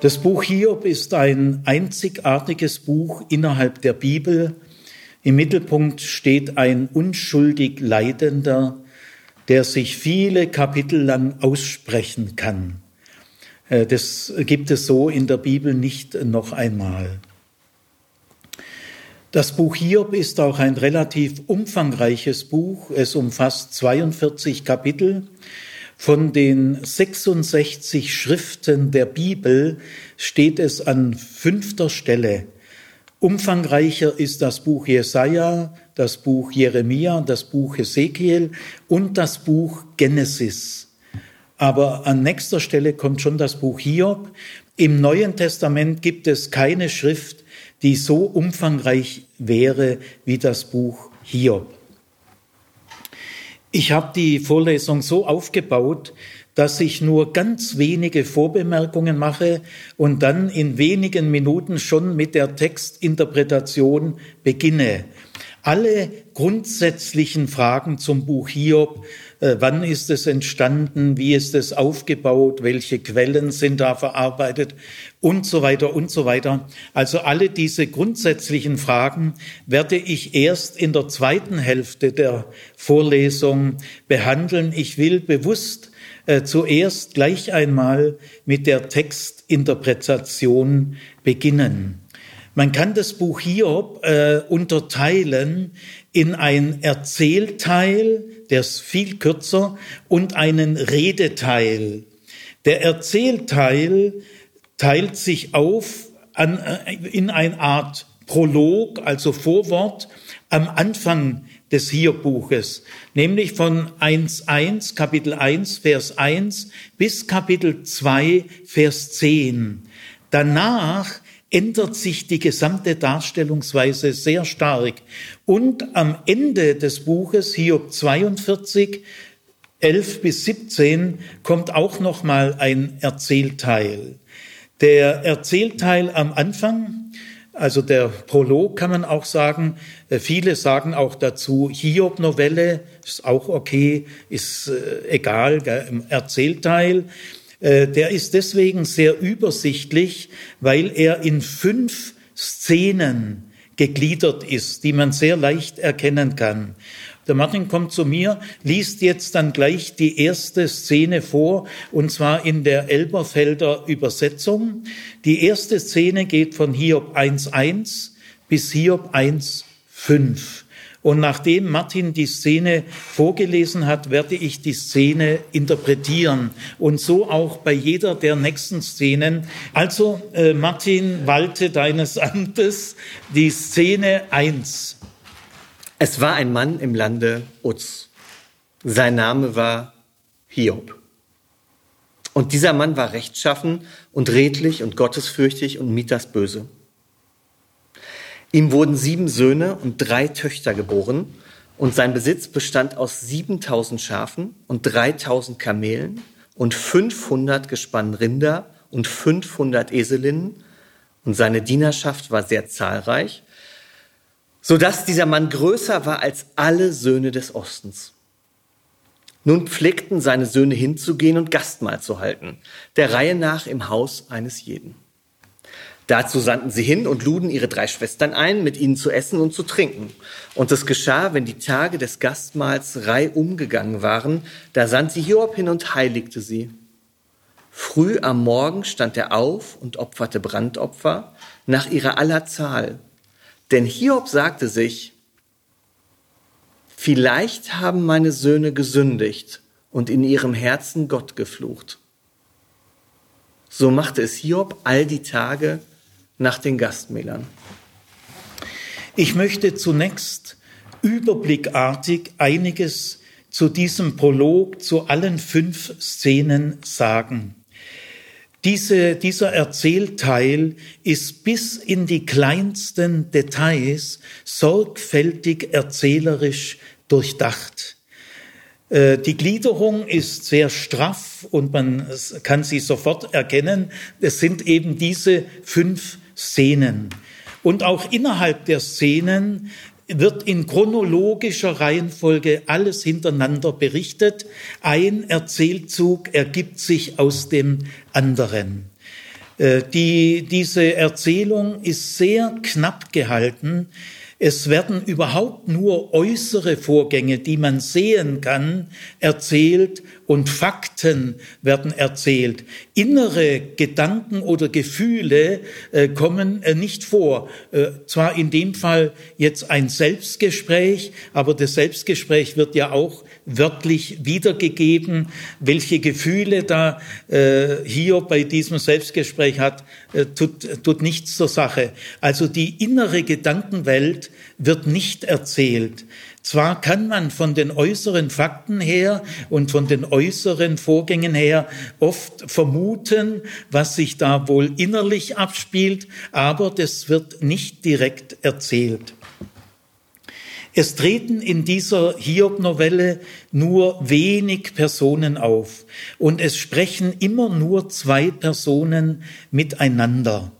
Das Buch Hiob ist ein einzigartiges Buch innerhalb der Bibel. Im Mittelpunkt steht ein unschuldig Leidender, der sich viele Kapitel lang aussprechen kann. Äh, das gibt es so in der Bibel nicht noch einmal. Das Buch Hiob ist auch ein relativ umfangreiches Buch. Es umfasst 42 Kapitel. Von den 66 Schriften der Bibel steht es an fünfter Stelle. Umfangreicher ist das Buch Jesaja, das Buch Jeremia, das Buch Ezekiel und das Buch Genesis. Aber an nächster Stelle kommt schon das Buch Hiob. Im Neuen Testament gibt es keine Schrift, die so umfangreich wäre wie das Buch Hiob. Ich habe die Vorlesung so aufgebaut, dass ich nur ganz wenige Vorbemerkungen mache und dann in wenigen Minuten schon mit der Textinterpretation beginne. Alle grundsätzlichen Fragen zum Buch Hiob wann ist es entstanden, wie ist es aufgebaut, welche Quellen sind da verarbeitet und so weiter und so weiter. Also alle diese grundsätzlichen Fragen werde ich erst in der zweiten Hälfte der Vorlesung behandeln. Ich will bewusst äh, zuerst gleich einmal mit der Textinterpretation beginnen. Man kann das Buch Hiob äh, unterteilen in ein Erzählteil, der ist viel kürzer, und einen Redeteil. Der Erzählteil teilt sich auf an, äh, in eine Art Prolog, also Vorwort, am Anfang des Hiob-Buches, nämlich von 1.1, Kapitel 1, Vers 1 bis Kapitel 2, Vers 10. Danach ändert sich die gesamte Darstellungsweise sehr stark. Und am Ende des Buches, Hiob 42, 11 bis 17, kommt auch noch mal ein Erzählteil. Der Erzählteil am Anfang, also der Prolog kann man auch sagen, äh, viele sagen auch dazu Hiob-Novelle, ist auch okay, ist äh, egal, Erzählteil. Äh, der ist deswegen sehr übersichtlich, weil er in fünf Szenen gegliedert ist, die man sehr leicht erkennen kann. Der Martin kommt zu mir, liest jetzt dann gleich die erste Szene vor, und zwar in der Elberfelder Übersetzung. Die erste Szene geht von Hiob 1.1 bis Hiob 1.5. Und nachdem Martin die Szene vorgelesen hat, werde ich die Szene interpretieren und so auch bei jeder der nächsten Szenen. Also äh, Martin, walte deines Amtes, die Szene eins. Es war ein Mann im Lande Uz. Sein Name war Hiob. Und dieser Mann war rechtschaffen und redlich und gottesfürchtig und mied das Böse. Ihm wurden sieben Söhne und drei Töchter geboren und sein Besitz bestand aus 7000 Schafen und 3000 Kamelen und 500 Gespann Rinder und 500 Eselinnen und seine Dienerschaft war sehr zahlreich, so dass dieser Mann größer war als alle Söhne des Ostens. Nun pflegten seine Söhne hinzugehen und Gastmahl zu halten, der Reihe nach im Haus eines jeden. Dazu sandten sie hin und luden ihre drei Schwestern ein, mit ihnen zu essen und zu trinken. Und es geschah, wenn die Tage des Gastmahls reihum gegangen waren, da sandte Hiob hin und heiligte sie. Früh am Morgen stand er auf und opferte Brandopfer nach ihrer aller Zahl. Denn Hiob sagte sich, vielleicht haben meine Söhne gesündigt und in ihrem Herzen Gott geflucht. So machte es Hiob all die Tage, nach den Gastmählern. Ich möchte zunächst überblickartig einiges zu diesem Prolog, zu allen fünf Szenen sagen. Diese, dieser Erzählteil ist bis in die kleinsten Details sorgfältig erzählerisch durchdacht. Äh, die Gliederung ist sehr straff und man kann sie sofort erkennen. Es sind eben diese fünf Szenen. Und auch innerhalb der Szenen wird in chronologischer Reihenfolge alles hintereinander berichtet. Ein Erzählzug ergibt sich aus dem anderen. Äh, die, diese Erzählung ist sehr knapp gehalten. Es werden überhaupt nur äußere Vorgänge, die man sehen kann, erzählt und Fakten werden erzählt. Innere Gedanken oder Gefühle äh, kommen äh, nicht vor. Äh, zwar in dem Fall jetzt ein Selbstgespräch, aber das Selbstgespräch wird ja auch wörtlich wiedergegeben. Welche Gefühle da äh, hier bei diesem Selbstgespräch hat, äh, tut, tut nichts zur Sache. Also die innere Gedankenwelt wird nicht erzählt. Zwar kann man von den äußeren Fakten her und von den äußeren Vorgängen her oft vermuten, was sich da wohl innerlich abspielt, aber das wird nicht direkt erzählt. Es treten in dieser Hiob-Novelle nur wenig Personen auf und es sprechen immer nur zwei Personen miteinander.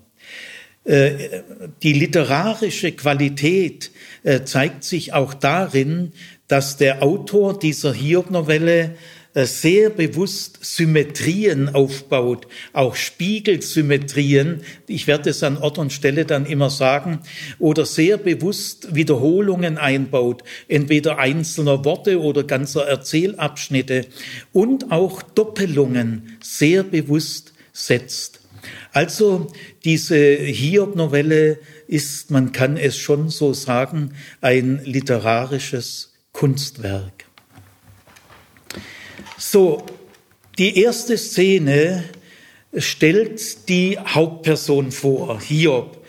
Äh, die literarische Qualität äh, zeigt sich auch darin, dass der Autor dieser Hiob-Novelle äh, sehr bewusst Symmetrien aufbaut, auch Spiegelsymmetrien, ich werde es an Ort und Stelle dann immer sagen, oder sehr bewusst Wiederholungen einbaut, entweder einzelner Worte oder ganzer Erzählabschnitte und auch Doppelungen sehr bewusst setzt. Also diese Hiob-Novelle ist, man kann es schon so sagen, ein literarisches Kunstwerk. So, die erste Szene stellt die Hauptperson vor, Hiob.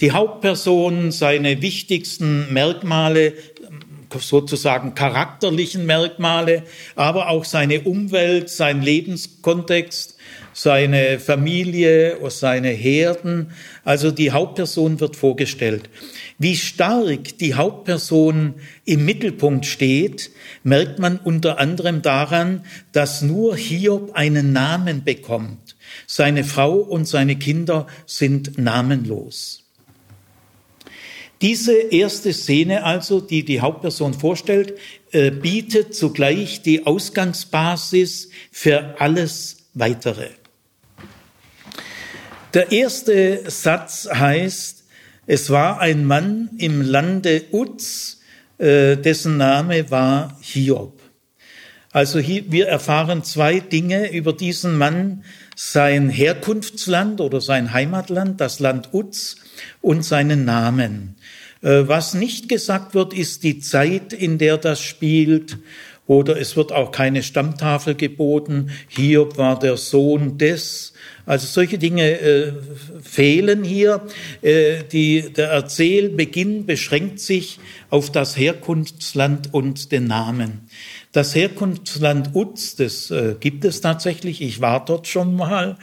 Die Hauptperson, seine wichtigsten Merkmale, sozusagen charakterlichen Merkmale, aber auch seine Umwelt, sein Lebenskontext, seine Familie, seine Herden. Also die Hauptperson wird vorgestellt. Wie stark die Hauptperson im Mittelpunkt steht, merkt man unter anderem daran, dass nur Hiob einen Namen bekommt. Seine Frau und seine Kinder sind namenlos. Diese erste Szene also, die die Hauptperson vorstellt, äh, bietet zugleich die Ausgangsbasis für alles Weitere. Der erste Satz heißt, es war ein Mann im Lande Uz, äh, dessen Name war Hiob. Also hier, wir erfahren zwei Dinge über diesen Mann, sein Herkunftsland oder sein Heimatland, das Land Uz und seinen Namen. Äh, was nicht gesagt wird, ist die Zeit, in der das spielt oder es wird auch keine Stammtafel geboten. Hiob war der Sohn des. Also solche Dinge äh, fehlen hier. Äh, die, der Erzählbeginn beschränkt sich auf das Herkunftsland und den Namen. Das Herkunftsland Uz, das äh, gibt es tatsächlich. Ich war dort schon mal.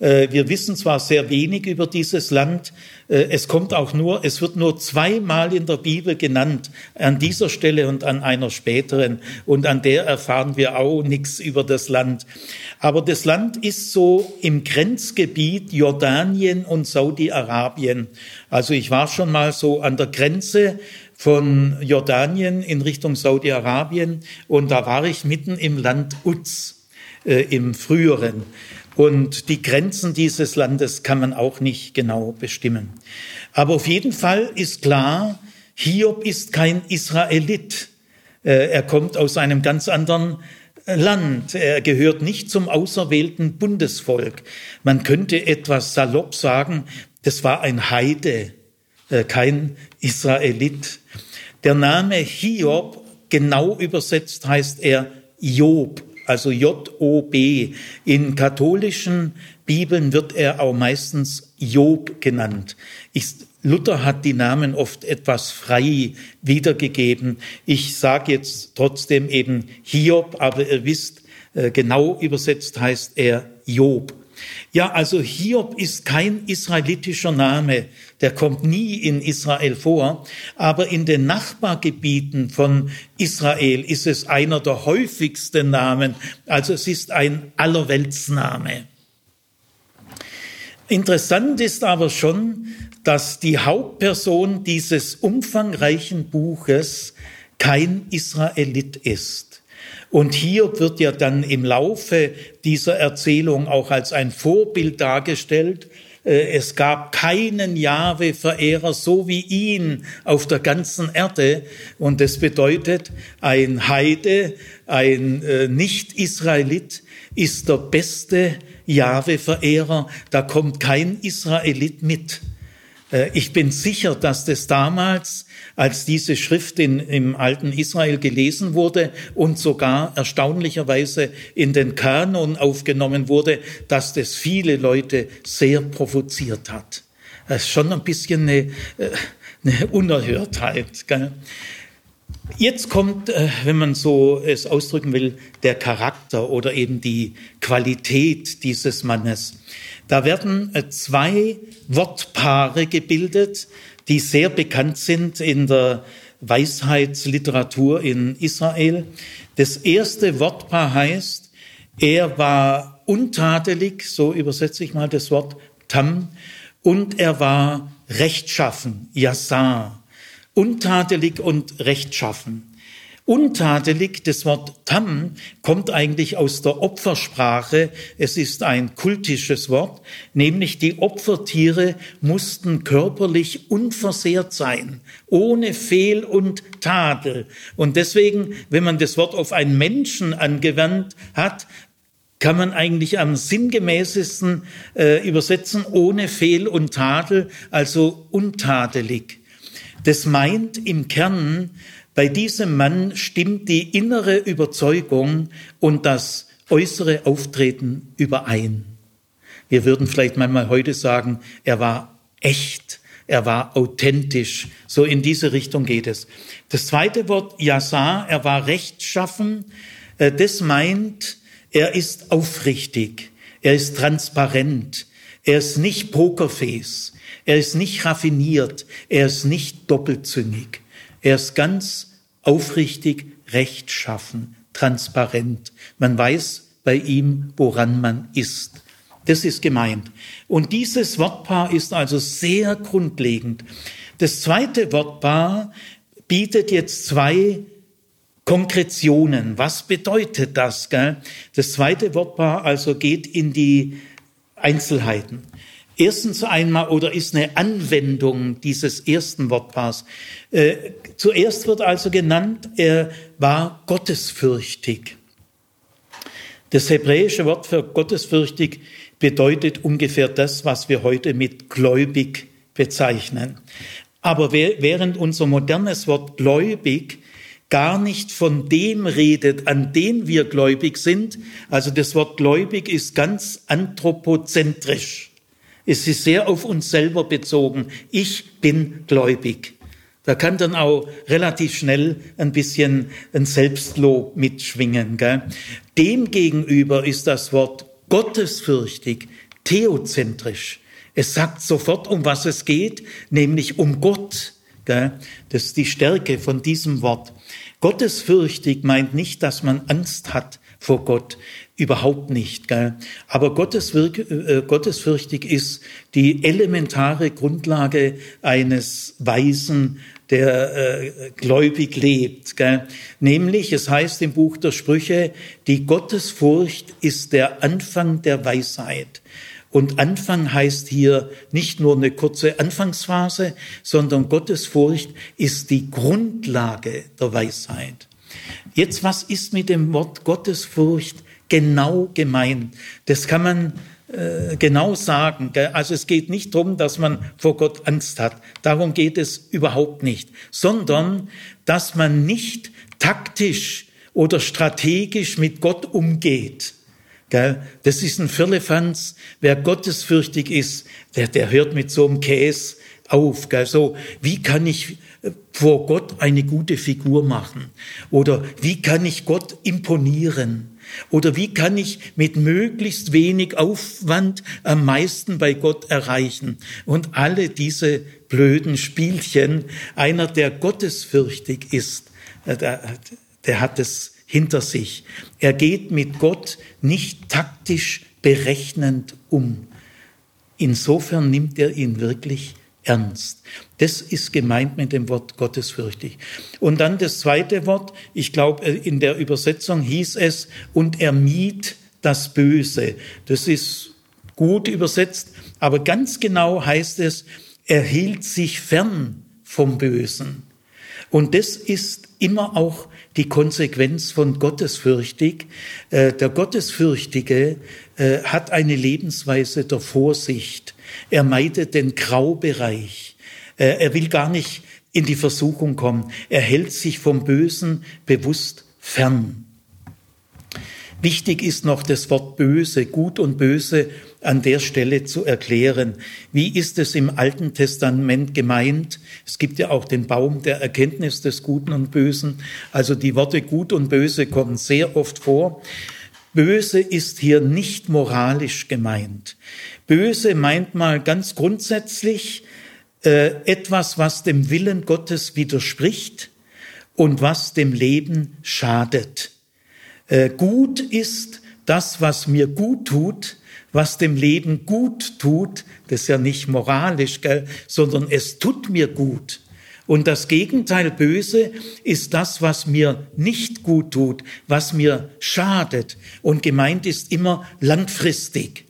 Äh, wir wissen zwar sehr wenig über dieses Land, äh, es kommt auch nur, es wird nur zweimal in der Bibel genannt, an dieser Stelle und an einer späteren. Und an der erfahren wir auch nichts über das Land. Aber das Land ist so im Grenzgebiet Jordanien und Saudi-Arabien. Also ich war schon mal so an der Grenze von Jordanien in Richtung Saudi-Arabien und da war ich mitten im Land Uz, äh, im früheren. Und die Grenzen dieses Landes kann man auch nicht genau bestimmen. Aber auf jeden Fall ist klar, Hiob ist kein Israelit. Äh, er kommt aus einem ganz anderen äh, Land. Er gehört nicht zum auserwählten Bundesvolk. Man könnte etwas salopp sagen, das war ein Heide, äh, kein Israelit. Der Name Hiob, genau übersetzt heißt er Job also J-O-B. In katholischen Bibeln wird er auch meistens Job genannt. Ich, Luther hat die Namen oft etwas frei wiedergegeben. Ich sage jetzt trotzdem eben Hiob, aber ihr wisst, äh, genau übersetzt heißt er Job. Ja, also Hiob ist kein israelitischer Name, der kommt nie in Israel vor, aber in den Nachbargebieten von Israel ist es einer der häufigsten Namen, also es ist ein Allerweltsname. Interessant ist aber schon, dass die Hauptperson dieses umfangreichen Buches kein Israelit ist. Und hier wird ja dann im Laufe dieser Erzählung auch als ein Vorbild dargestellt, es gab keinen Jahwe-Verehrer so wie ihn auf der ganzen Erde. Und das bedeutet, ein Heide, ein äh, Nicht-Israelit ist der beste Jahwe-Verehrer. Da kommt kein Israelit mit. Äh, ich bin sicher, dass das damals, als diese Schrift in, im alten Israel gelesen wurde und sogar erstaunlicherweise in den Kanon aufgenommen wurde, dass das viele Leute sehr provoziert hat. Das ist schon ein bisschen eine, äh, eine Unerhörtheit. Gell? Jetzt kommt, äh, wenn man so es ausdrücken will, der Charakter oder eben die Qualität dieses Mannes. Da werden äh, zwei Wortpaare gebildet, die sehr bekannt sind in der Weisheitsliteratur in Israel. Das erste Wortpaar heißt, er war untadelig, so übersetze ich mal das Wort tam, und er war rechtschaffen, Yassar, untadelig und rechtschaffen. Untadelig, das Wort Tam, kommt eigentlich aus der Opfersprache. Es ist ein kultisches Wort, nämlich die Opfertiere mussten körperlich unversehrt sein, ohne Fehl und Tadel. Und deswegen, wenn man das Wort auf einen Menschen angewandt hat, kann man eigentlich am sinngemäßesten äh, übersetzen, ohne Fehl und Tadel, also untadelig. Das meint im Kern, bei diesem Mann stimmt die innere Überzeugung und das äußere Auftreten überein. Wir würden vielleicht manchmal heute sagen, er war echt, er war authentisch. So in diese Richtung geht es. Das zweite Wort, Yasa, er war rechtschaffen. Äh, das meint, er ist aufrichtig, er ist transparent, er ist nicht pokerface, er ist nicht raffiniert, er ist nicht doppelzüngig. Er ist ganz aufrichtig, rechtschaffen, transparent. Man weiß bei ihm, woran man ist. Das ist gemeint. Und dieses Wortpaar ist also sehr grundlegend. Das zweite Wortpaar bietet jetzt zwei Konkretionen. Was bedeutet das? Gell? Das zweite Wortpaar also geht in die Einzelheiten. Erstens einmal oder ist eine Anwendung dieses ersten Wortpaars. Äh, zuerst wird also genannt, er war gottesfürchtig. Das hebräische Wort für gottesfürchtig bedeutet ungefähr das, was wir heute mit gläubig bezeichnen. Aber während unser modernes Wort gläubig gar nicht von dem redet, an den wir gläubig sind, also das Wort gläubig ist ganz anthropozentrisch. Es ist sehr auf uns selber bezogen. Ich bin gläubig. Da kann dann auch relativ schnell ein bisschen ein Selbstlob mitschwingen. Gell? Demgegenüber ist das Wort gottesfürchtig, theozentrisch. Es sagt sofort, um was es geht, nämlich um Gott. Gell? Das ist die Stärke von diesem Wort. Gottesfürchtig meint nicht, dass man Angst hat vor Gott. Überhaupt nicht. Gell? Aber Gotteswirk äh, gottesfürchtig ist die elementare Grundlage eines Weisen, der äh, gläubig lebt. Gell? Nämlich, es heißt im Buch der Sprüche, die Gottesfurcht ist der Anfang der Weisheit. Und Anfang heißt hier nicht nur eine kurze Anfangsphase, sondern Gottesfurcht ist die Grundlage der Weisheit. Jetzt, was ist mit dem Wort Gottesfurcht genau gemeint. Das kann man äh, genau sagen. Gell? Also es geht nicht darum, dass man vor Gott Angst hat. Darum geht es überhaupt nicht. Sondern, dass man nicht taktisch oder strategisch mit Gott umgeht. Gell? Das ist ein Firlefanz. Wer gottesfürchtig ist, der, der hört mit so einem Käse auf. Gell? So, wie kann ich äh, vor Gott eine gute Figur machen? Oder wie kann ich Gott imponieren? Oder wie kann ich mit möglichst wenig Aufwand am meisten bei Gott erreichen? Und alle diese blöden Spielchen, einer, der gottesfürchtig ist, äh, der, der hat es hinter sich. Er geht mit Gott nicht taktisch berechnend um. Insofern nimmt er ihn wirklich ernst. Das ist gemeint mit dem Wort gottesfürchtig. Und dann das zweite Wort, ich glaube, in der Übersetzung hieß es, und er mied das Böse. Das ist gut übersetzt, aber ganz genau heißt es, er hielt sich fern vom Bösen. Und das ist immer auch die Konsequenz von gottesfürchtig. Äh, der Gottesfürchtige äh, hat eine Lebensweise der Vorsicht. Er meidet den Graubereich. Äh, er will gar nicht in die Versuchung kommen. Er hält sich vom Bösen bewusst fern. Wichtig ist noch das Wort böse, gut und böse an der Stelle zu erklären. Wie ist es im Alten Testament gemeint? Es gibt ja auch den Baum der Erkenntnis des Guten und Bösen. Also die Worte gut und böse kommen sehr oft vor. Böse ist hier nicht moralisch gemeint. Böse meint mal ganz grundsätzlich äh, etwas, was dem Willen Gottes widerspricht und was dem Leben schadet. Äh, gut ist das, was mir gut tut, was dem Leben gut tut, das ist ja nicht moralisch, gell, sondern es tut mir gut. Und das Gegenteil böse ist das, was mir nicht gut tut, was mir schadet. Und gemeint ist immer langfristig.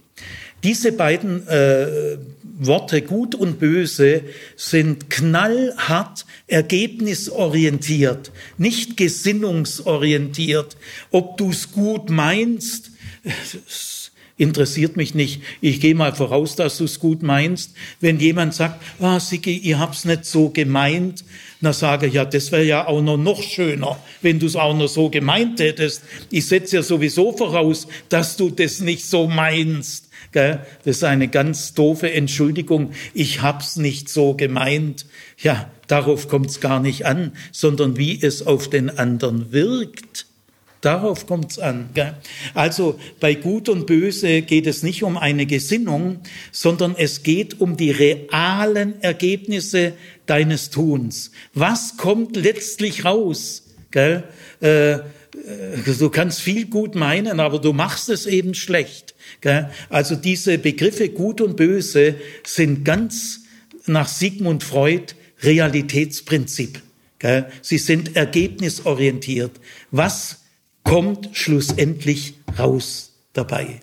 Diese beiden äh, Worte gut und böse sind knallhart ergebnisorientiert, nicht gesinnungsorientiert. Ob du es gut meinst, interessiert mich nicht. Ich gehe mal voraus, dass du es gut meinst. Wenn jemand sagt, ah, Sigi, ihr habt's nicht so gemeint, dann sage ich, ja, das wäre ja auch noch, noch schöner, wenn du es auch noch so gemeint hättest. Ich setze ja sowieso voraus, dass du das nicht so meinst. Das ist eine ganz doofe Entschuldigung. Ich hab's nicht so gemeint. Ja, darauf kommt's gar nicht an, sondern wie es auf den anderen wirkt. Darauf kommt's an. Also bei Gut und Böse geht es nicht um eine Gesinnung, sondern es geht um die realen Ergebnisse deines Tuns. Was kommt letztlich raus? Äh, du kannst viel gut meinen, aber du machst es eben schlecht. Also diese Begriffe Gut und Böse sind ganz nach Sigmund Freud Realitätsprinzip. Sie sind ergebnisorientiert. Was kommt schlussendlich raus dabei?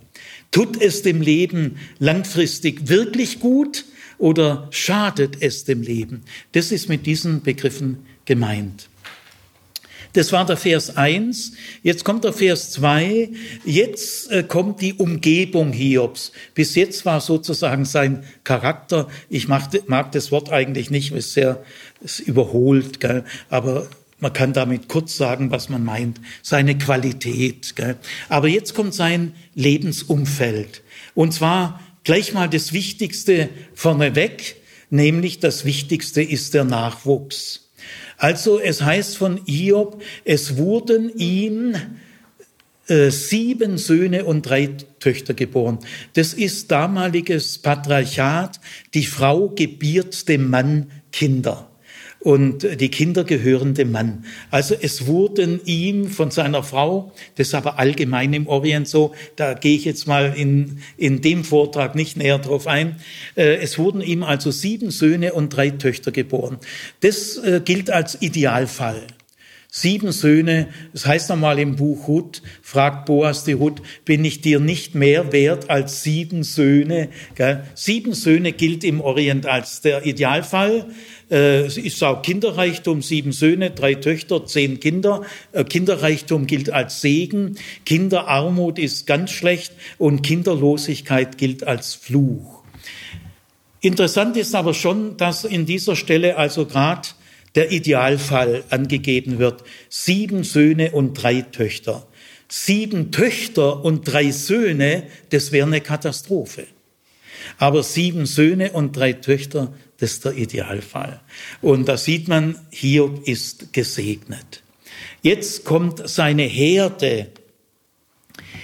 Tut es dem Leben langfristig wirklich gut oder schadet es dem Leben? Das ist mit diesen Begriffen gemeint. Das war der Vers 1. Jetzt kommt der Vers 2. Jetzt äh, kommt die Umgebung Hiobs. Bis jetzt war sozusagen sein Charakter. Ich mag, das Wort eigentlich nicht, es ist sehr ist überholt, gell? aber man kann damit kurz sagen, was man meint. Seine Qualität. Gell? Aber jetzt kommt sein Lebensumfeld. Und zwar gleich mal das Wichtigste vorneweg, nämlich das Wichtigste ist der Nachwuchs. Also es heißt von Hiob, es wurden ihm äh, sieben Söhne und drei Töchter geboren. Das ist damaliges Patriarchat. Die Frau gebiert dem Mann Kinder und die Kinder gehören dem Mann. Also es wurden ihm von seiner Frau, das ist aber allgemein im Orient so, da gehe ich jetzt mal in, in dem Vortrag nicht näher drauf ein, äh, es wurden ihm also sieben Söhne und drei Töchter geboren. Das äh, gilt als Idealfall. Sieben Söhne, das heißt nochmal im Buch Hud, fragt Boas die Hud, bin ich dir nicht mehr wert als sieben Söhne? Sieben Söhne gilt im Orient als der Idealfall. Äh, es ist auch Kinderreichtum, sieben Söhne, drei Töchter, zehn Kinder. Äh, Kinderreichtum gilt als Segen, Kinderarmut ist ganz schlecht und Kinderlosigkeit gilt als Fluch. Interessant ist aber schon, dass in dieser Stelle also gerade der Idealfall angegeben wird. Sieben Söhne und drei Töchter. Sieben Töchter und drei Söhne, das wäre eine Katastrophe. Aber sieben Söhne und drei Töchter, das ist der Idealfall. Und da sieht man, Hiob ist gesegnet. Jetzt kommt seine Herde.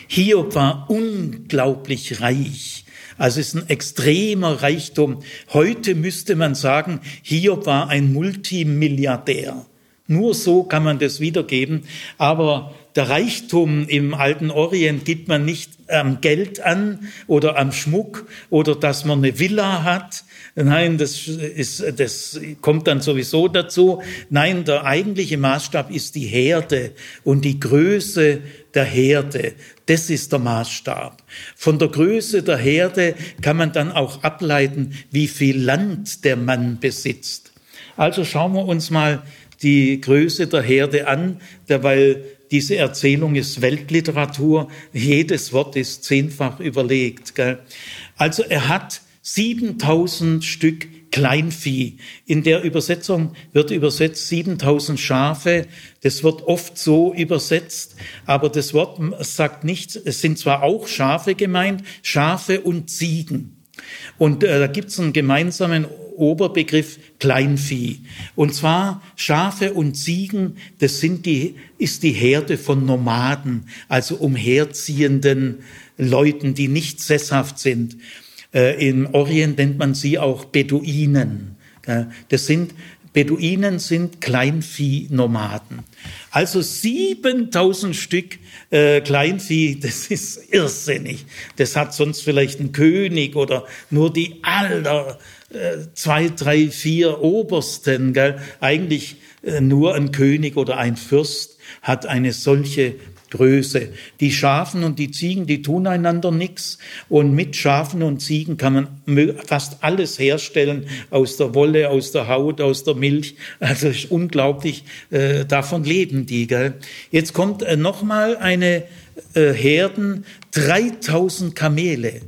Hiob war unglaublich reich. Also es ist ein extremer Reichtum. Heute müsste man sagen, Hiob war ein Multimilliardär. Nur so kann man das wiedergeben. Aber der Reichtum im alten Orient gibt man nicht am Geld an oder am Schmuck oder dass man eine Villa hat. Nein, das, ist, das kommt dann sowieso dazu. Nein, der eigentliche Maßstab ist die Herde und die Größe der Herde. Das ist der Maßstab. Von der Größe der Herde kann man dann auch ableiten, wie viel Land der Mann besitzt. Also schauen wir uns mal die Größe der Herde an, weil diese Erzählung ist Weltliteratur. Jedes Wort ist zehnfach überlegt. Gell? Also er hat 7000 Stück Kleinvieh. In der Übersetzung wird übersetzt 7000 Schafe. Das wird oft so übersetzt, aber das Wort sagt nicht, es sind zwar auch Schafe gemeint, Schafe und Ziegen. Und äh, da gibt es einen gemeinsamen Oberbegriff Kleinvieh. Und zwar Schafe und Ziegen, das sind die, ist die Herde von Nomaden, also umherziehenden Leuten, die nicht sesshaft sind. Äh, Im Orient nennt man sie auch Beduinen. Das sind Beduinen sind Kleinvieh-Nomaden. Also 7000 Stück äh, Kleinvieh, das ist irrsinnig. Das hat sonst vielleicht ein König oder nur die aller äh, zwei, drei, vier Obersten. Gell? Eigentlich äh, nur ein König oder ein Fürst hat eine solche Größe. Die Schafen und die Ziegen, die tun einander nichts. Und mit Schafen und Ziegen kann man fast alles herstellen, aus der Wolle, aus der Haut, aus der Milch. Also ist unglaublich, äh, davon leben die. Gell? Jetzt kommt äh, nochmal eine äh, Herden, 3000 Kamele.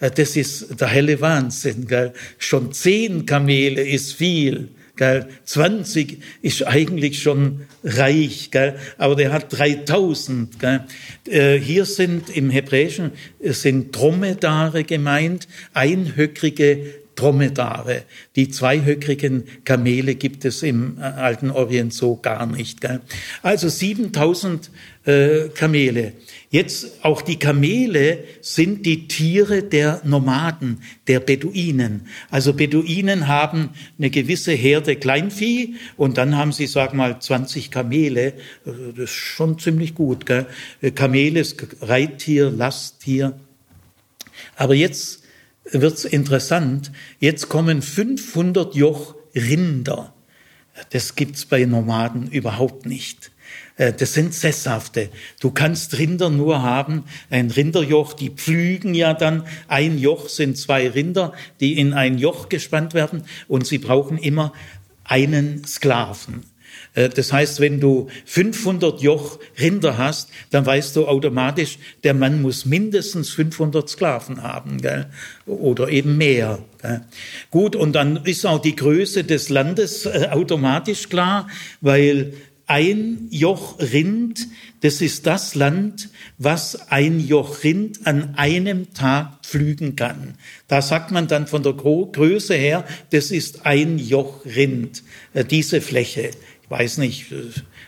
Äh, das ist der helle Wahnsinn. Gell? Schon zehn Kamele ist viel. Gell? 20 ist eigentlich schon reich, gell? aber der hat 3000. Gell? Äh, hier sind im Hebräischen sind Dromedare gemeint, einhöckrige Dromedare. Die zweihöckrigen Kamele gibt es im äh, alten Orient so gar nicht. Gell? Also 7000 äh, Kamele. Jetzt auch die Kamele sind die Tiere der Nomaden, der Beduinen. Also Beduinen haben eine gewisse Herde Kleinvieh und dann haben sie, sag mal, 20 Kamele. Das ist schon ziemlich gut. Gell? Kamele ist Reittier, Lasttier. Aber jetzt wird's interessant. Jetzt kommen 500 Joch Rinder. Das gibt's bei Nomaden überhaupt nicht. Äh, das sind Sesshafte. Du kannst Rinder nur haben, ein Rinderjoch, die pflügen ja dann. Ein Joch sind zwei Rinder, die in ein Joch gespannt werden und sie brauchen immer einen Sklaven. Äh, das heißt, wenn du 500 Joch Rinder hast, dann weißt du automatisch, der Mann muss mindestens 500 Sklaven haben, gell? oder eben mehr. Gell? Gut, und dann ist auch die Größe des Landes äh, automatisch klar, weil ein Joch Rind, das ist das Land, was ein Joch Rind an einem Tag pflügen kann. Da sagt man dann von der Größe her, das ist ein Joch Rind, äh, diese Fläche. Weiß nicht, äh,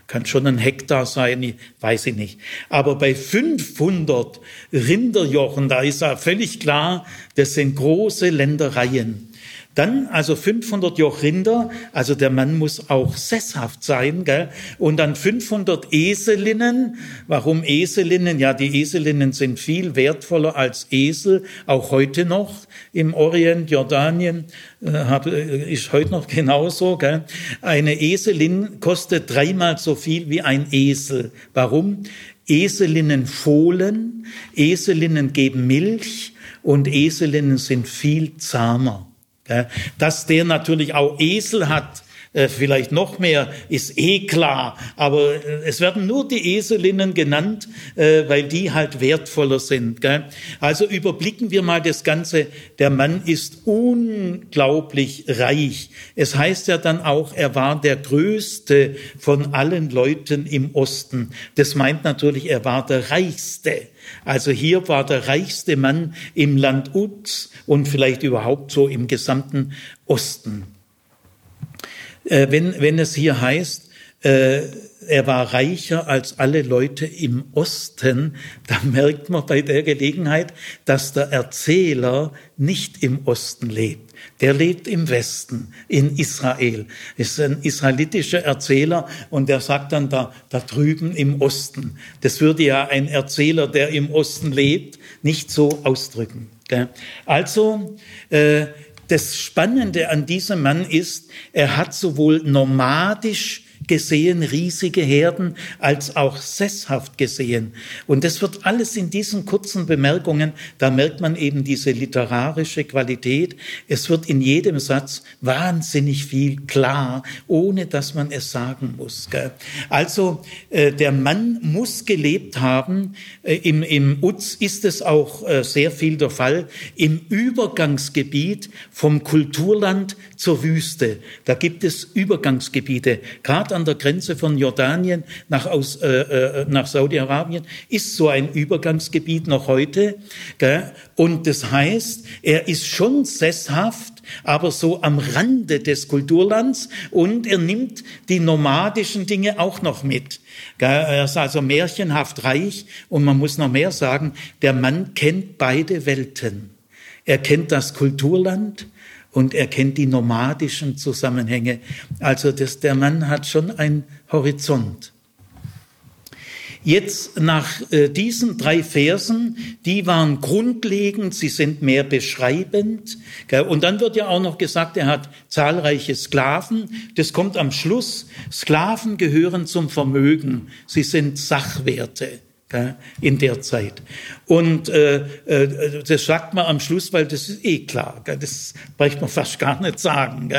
kann schon ein Hektar sein, weiß ich nicht. Aber bei 500 Rinderjochen, da ist ja völlig klar, das sind große Ländereien. Dann also 500 Joch Rinder, also der Mann muss auch sesshaft sein, gell? Und dann 500 Eselinnen. Warum Eselinnen? Ja, die Eselinnen sind viel wertvoller als Esel, auch heute noch im Orient, Jordanien, äh, ist heute noch genauso. Gell? Eine Eselin kostet dreimal so viel wie ein Esel. Warum? Eselinnen fohlen, Eselinnen geben Milch und Eselinnen sind viel zahmer. Dass der natürlich auch Esel hat, äh, vielleicht noch mehr, ist eh klar. Aber äh, es werden nur die Eselinnen genannt, äh, weil die halt wertvoller sind. Also überblicken wir mal das Ganze. Der Mann ist unglaublich reich. Es heißt ja dann auch, er war der größte von allen Leuten im Osten. Das meint natürlich, er war der reichste. Also hier war der reichste Mann im Land Uz und vielleicht überhaupt so im gesamten Osten. Äh, wenn, wenn es hier heißt, äh, er war reicher als alle Leute im Osten, da merkt man bei der Gelegenheit, dass der Erzähler nicht im Osten lebt. Der lebt im Westen, in Israel. Ist ein israelitischer Erzähler und der sagt dann da, da drüben im Osten. Das würde ja ein Erzähler, der im Osten lebt, nicht so ausdrücken. Also, äh, das Spannende an diesem Mann ist, er hat sowohl nomadisch gesehen, riesige Herden, als auch sesshaft gesehen. Und das wird alles in diesen kurzen Bemerkungen, da merkt man eben diese literarische Qualität. Es wird in jedem Satz wahnsinnig viel klar, ohne dass man es sagen muss. Also äh, der Mann muss gelebt haben. Äh, Im, Im Uz ist es auch äh, sehr viel der Fall. Im Übergangsgebiet vom Kulturland zur Wüste. Da gibt es Übergangsgebiete. Gerade an der Grenze von Jordanien nach, aus, äh, äh, nach Saudi-Arabien ist so ein Übergangsgebiet noch heute. Gell? Und das heißt, er ist schon sesshaft, aber so am Rande des Kulturlands und er nimmt die nomadischen Dinge auch noch mit. Er ist also märchenhaft reich und man muss noch mehr sagen, der Mann kennt beide Welten. Er kennt das Kulturland und er kennt die nomadischen Zusammenhänge. Also das, der Mann hat schon einen Horizont. Jetzt nach äh, diesen drei Versen, die waren grundlegend, sie sind mehr beschreibend. Gell? Und dann wird ja auch noch gesagt, er hat zahlreiche Sklaven. Das kommt am Schluss. Sklaven gehören zum Vermögen. Sie sind Sachwerte in der Zeit. Und äh, äh, das sagt man am Schluss, weil das ist eh klar. Das braucht man fast gar nicht sagen.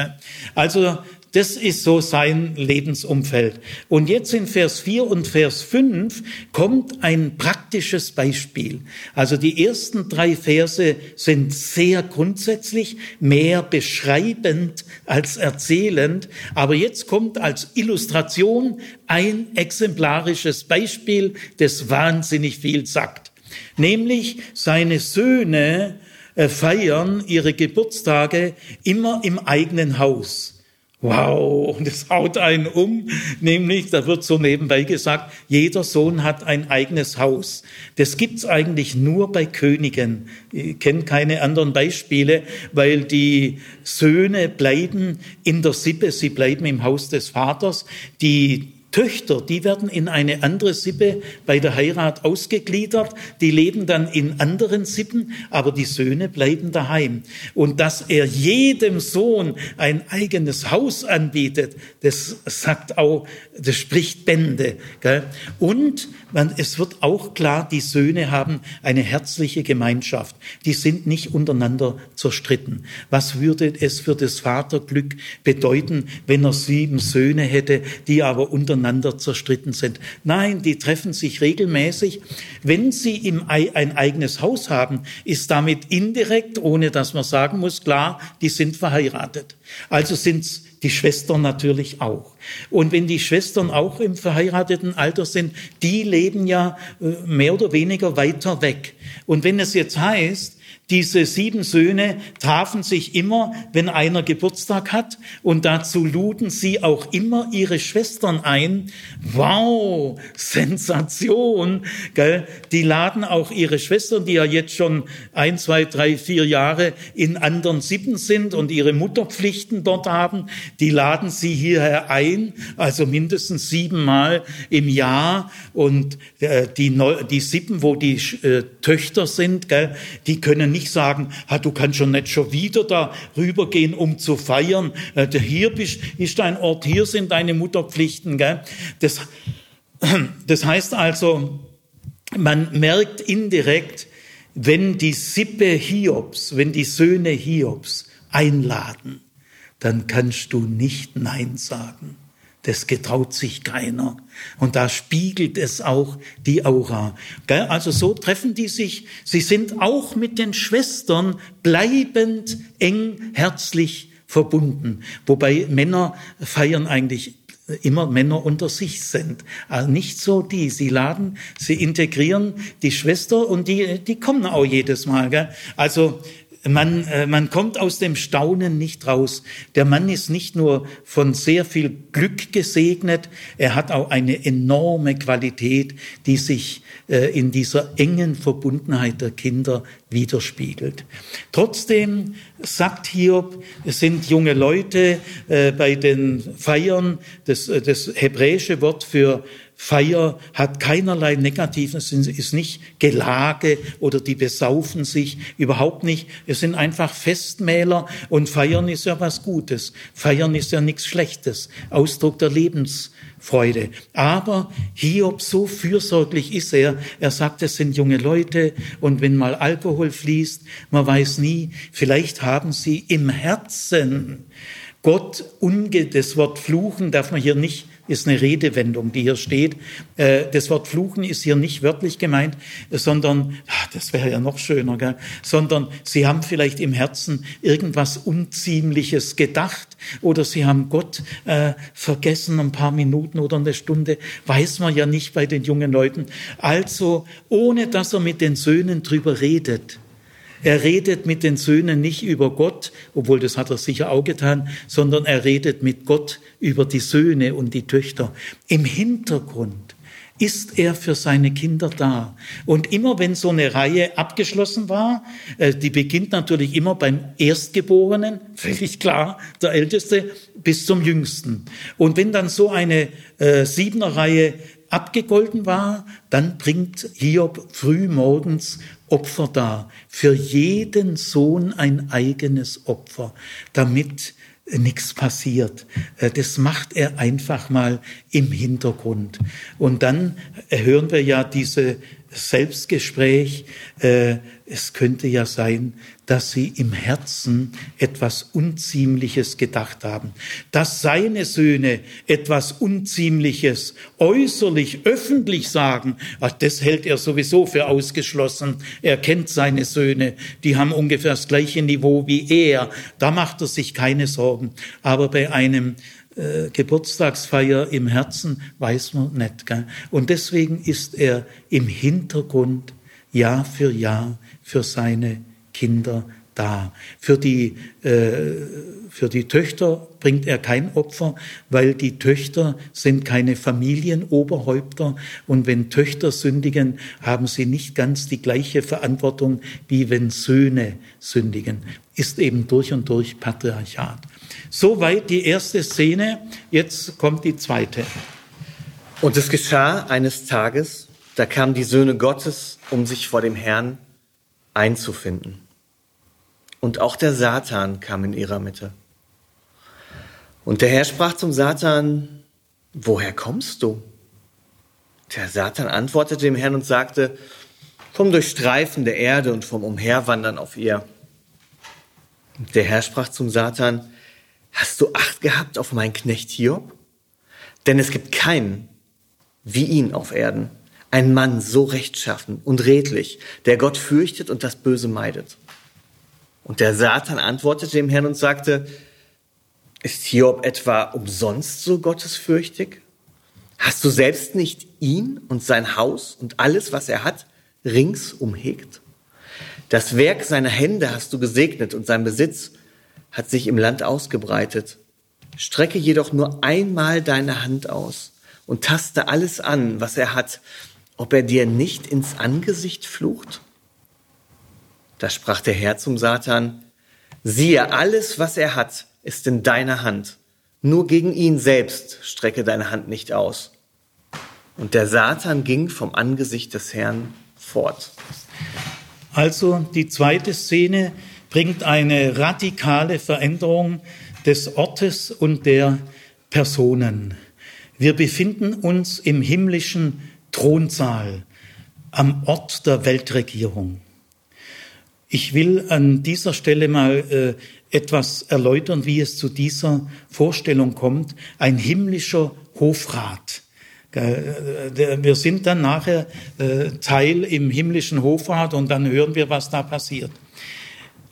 Also das ist so sein Lebensumfeld. Und jetzt in Vers 4 und Vers 5 kommt ein praktisches Beispiel. Also die ersten drei Verse sind sehr grundsätzlich, mehr beschreibend als erzählend. Aber jetzt kommt als Illustration ein exemplarisches Beispiel, das wahnsinnig viel sagt. Nämlich seine Söhne äh, feiern ihre Geburtstage immer im eigenen Haus. Wow, und es haut einen um, nämlich, da wird so nebenbei gesagt, jeder Sohn hat ein eigenes Haus. Das gibt's eigentlich nur bei Königen. Ich kenne keine anderen Beispiele, weil die Söhne bleiben in der Sippe, sie bleiben im Haus des Vaters. Die Töchter, die werden in eine andere Sippe bei der Heirat ausgegliedert, die leben dann in anderen Sippen, aber die Söhne bleiben daheim. Und dass er jedem Sohn ein eigenes Haus anbietet, das sagt auch, das spricht Bände. Gell? Und man, es wird auch klar, die Söhne haben eine herzliche Gemeinschaft. Die sind nicht untereinander zerstritten. Was würde es für das Vaterglück bedeuten, wenn er sieben Söhne hätte, die aber untereinander zerstritten sind. Nein, die treffen sich regelmäßig. Wenn sie im ein eigenes Haus haben, ist damit indirekt, ohne dass man sagen muss, klar, die sind verheiratet. Also sind die Schwestern natürlich auch. Und wenn die Schwestern auch im verheirateten Alter sind, die leben ja äh, mehr oder weniger weiter weg. Und wenn es jetzt heißt, diese sieben Söhne trafen sich immer, wenn einer Geburtstag hat, und dazu luden sie auch immer ihre Schwestern ein. Wow, Sensation! Gell? Die laden auch ihre Schwestern, die ja jetzt schon ein, zwei, drei, vier Jahre in anderen Sippen sind und ihre Mutterpflichten dort haben, die laden sie hierher ein, also mindestens siebenmal im Jahr. Und äh, die, die Sippen, wo die äh, Töchter sind, gell, die können nicht nicht sagen, ah, du kannst schon nicht schon wieder da rübergehen, um zu feiern. Äh, hier bist, ist dein Ort, hier sind deine Mutterpflichten. Gell? Das, das heißt also, man merkt indirekt, wenn die Sippe Hiobs, wenn die Söhne Hiobs einladen, dann kannst du nicht Nein sagen. Das getraut sich keiner. Und da spiegelt es auch die Aura. Also so treffen die sich. Sie sind auch mit den Schwestern bleibend eng herzlich verbunden. Wobei Männer feiern eigentlich immer Männer unter sich sind. Also nicht so die. Sie laden, sie integrieren die Schwester und die, die kommen auch jedes Mal. Gell? Also man, äh, man kommt aus dem Staunen nicht raus. Der Mann ist nicht nur von sehr viel Glück gesegnet, er hat auch eine enorme Qualität, die sich äh, in dieser engen Verbundenheit der Kinder widerspiegelt. Trotzdem sagt Hiob, es sind junge Leute äh, bei den Feiern, das, das hebräische Wort für Feier hat keinerlei Negativen, es ist nicht Gelage oder die besaufen sich, überhaupt nicht. Es sind einfach Festmähler und Feiern ist ja was Gutes. Feiern ist ja nichts Schlechtes, Ausdruck der Lebensfreude. Aber Hiob, so fürsorglich ist er, er sagt, es sind junge Leute und wenn mal Alkohol fließt, man weiß nie, vielleicht haben sie im Herzen Gott unge, das Wort fluchen darf man hier nicht ist eine Redewendung, die hier steht. Äh, das Wort fluchen ist hier nicht wörtlich gemeint, sondern, ach, das wäre ja noch schöner, gell? sondern sie haben vielleicht im Herzen irgendwas Unziemliches gedacht oder sie haben Gott äh, vergessen, ein paar Minuten oder eine Stunde, weiß man ja nicht bei den jungen Leuten. Also, ohne dass er mit den Söhnen drüber redet, er redet mit den Söhnen nicht über Gott, obwohl das hat er sicher auch getan, sondern er redet mit Gott über die Söhne und die Töchter. Im Hintergrund ist er für seine Kinder da. Und immer wenn so eine Reihe abgeschlossen war, äh, die beginnt natürlich immer beim Erstgeborenen, völlig klar, der Älteste, bis zum Jüngsten. Und wenn dann so eine äh, Siebener-Reihe abgegolten war, dann bringt Hiob früh morgens Opfer dar. Für jeden Sohn ein eigenes Opfer, damit nichts passiert. Äh, das macht er einfach mal im Hintergrund. Und dann hören wir ja diese Selbstgespräch. Äh, es könnte ja sein, dass sie im Herzen etwas Unziemliches gedacht haben, dass seine Söhne etwas Unziemliches äußerlich, öffentlich sagen, ach, das hält er sowieso für ausgeschlossen. Er kennt seine Söhne, die haben ungefähr das gleiche Niveau wie er. Da macht er sich keine Sorgen. Aber bei einem äh, Geburtstagsfeier im Herzen weiß man nicht. Gell? Und deswegen ist er im Hintergrund Jahr für Jahr für seine Kinder da. Für die, äh, für die Töchter bringt er kein Opfer, weil die Töchter sind keine Familienoberhäupter und wenn Töchter sündigen, haben sie nicht ganz die gleiche Verantwortung, wie wenn Söhne sündigen. Ist eben durch und durch Patriarchat. Soweit die erste Szene, jetzt kommt die zweite. Und es geschah eines Tages, da kamen die Söhne Gottes, um sich vor dem Herrn einzufinden. Und auch der Satan kam in ihrer Mitte. Und der Herr sprach zum Satan, woher kommst du? Der Satan antwortete dem Herrn und sagte, vom Durchstreifen der Erde und vom Umherwandern auf ihr. Der Herr sprach zum Satan, hast du Acht gehabt auf meinen Knecht Hiob? Denn es gibt keinen wie ihn auf Erden, ein Mann so rechtschaffen und redlich, der Gott fürchtet und das Böse meidet. Und der Satan antwortete dem Herrn und sagte, ist Hiob etwa umsonst so gottesfürchtig? Hast du selbst nicht ihn und sein Haus und alles, was er hat, rings umhegt? Das Werk seiner Hände hast du gesegnet und sein Besitz hat sich im Land ausgebreitet. Strecke jedoch nur einmal deine Hand aus und taste alles an, was er hat, ob er dir nicht ins Angesicht flucht? Da sprach der Herr zum Satan, siehe, alles, was er hat, ist in deiner Hand. Nur gegen ihn selbst strecke deine Hand nicht aus. Und der Satan ging vom Angesicht des Herrn fort. Also die zweite Szene bringt eine radikale Veränderung des Ortes und der Personen. Wir befinden uns im himmlischen Thronsaal am Ort der Weltregierung. Ich will an dieser Stelle mal äh, etwas erläutern, wie es zu dieser Vorstellung kommt. Ein himmlischer Hofrat. Äh, wir sind dann nachher äh, Teil im himmlischen Hofrat und dann hören wir, was da passiert.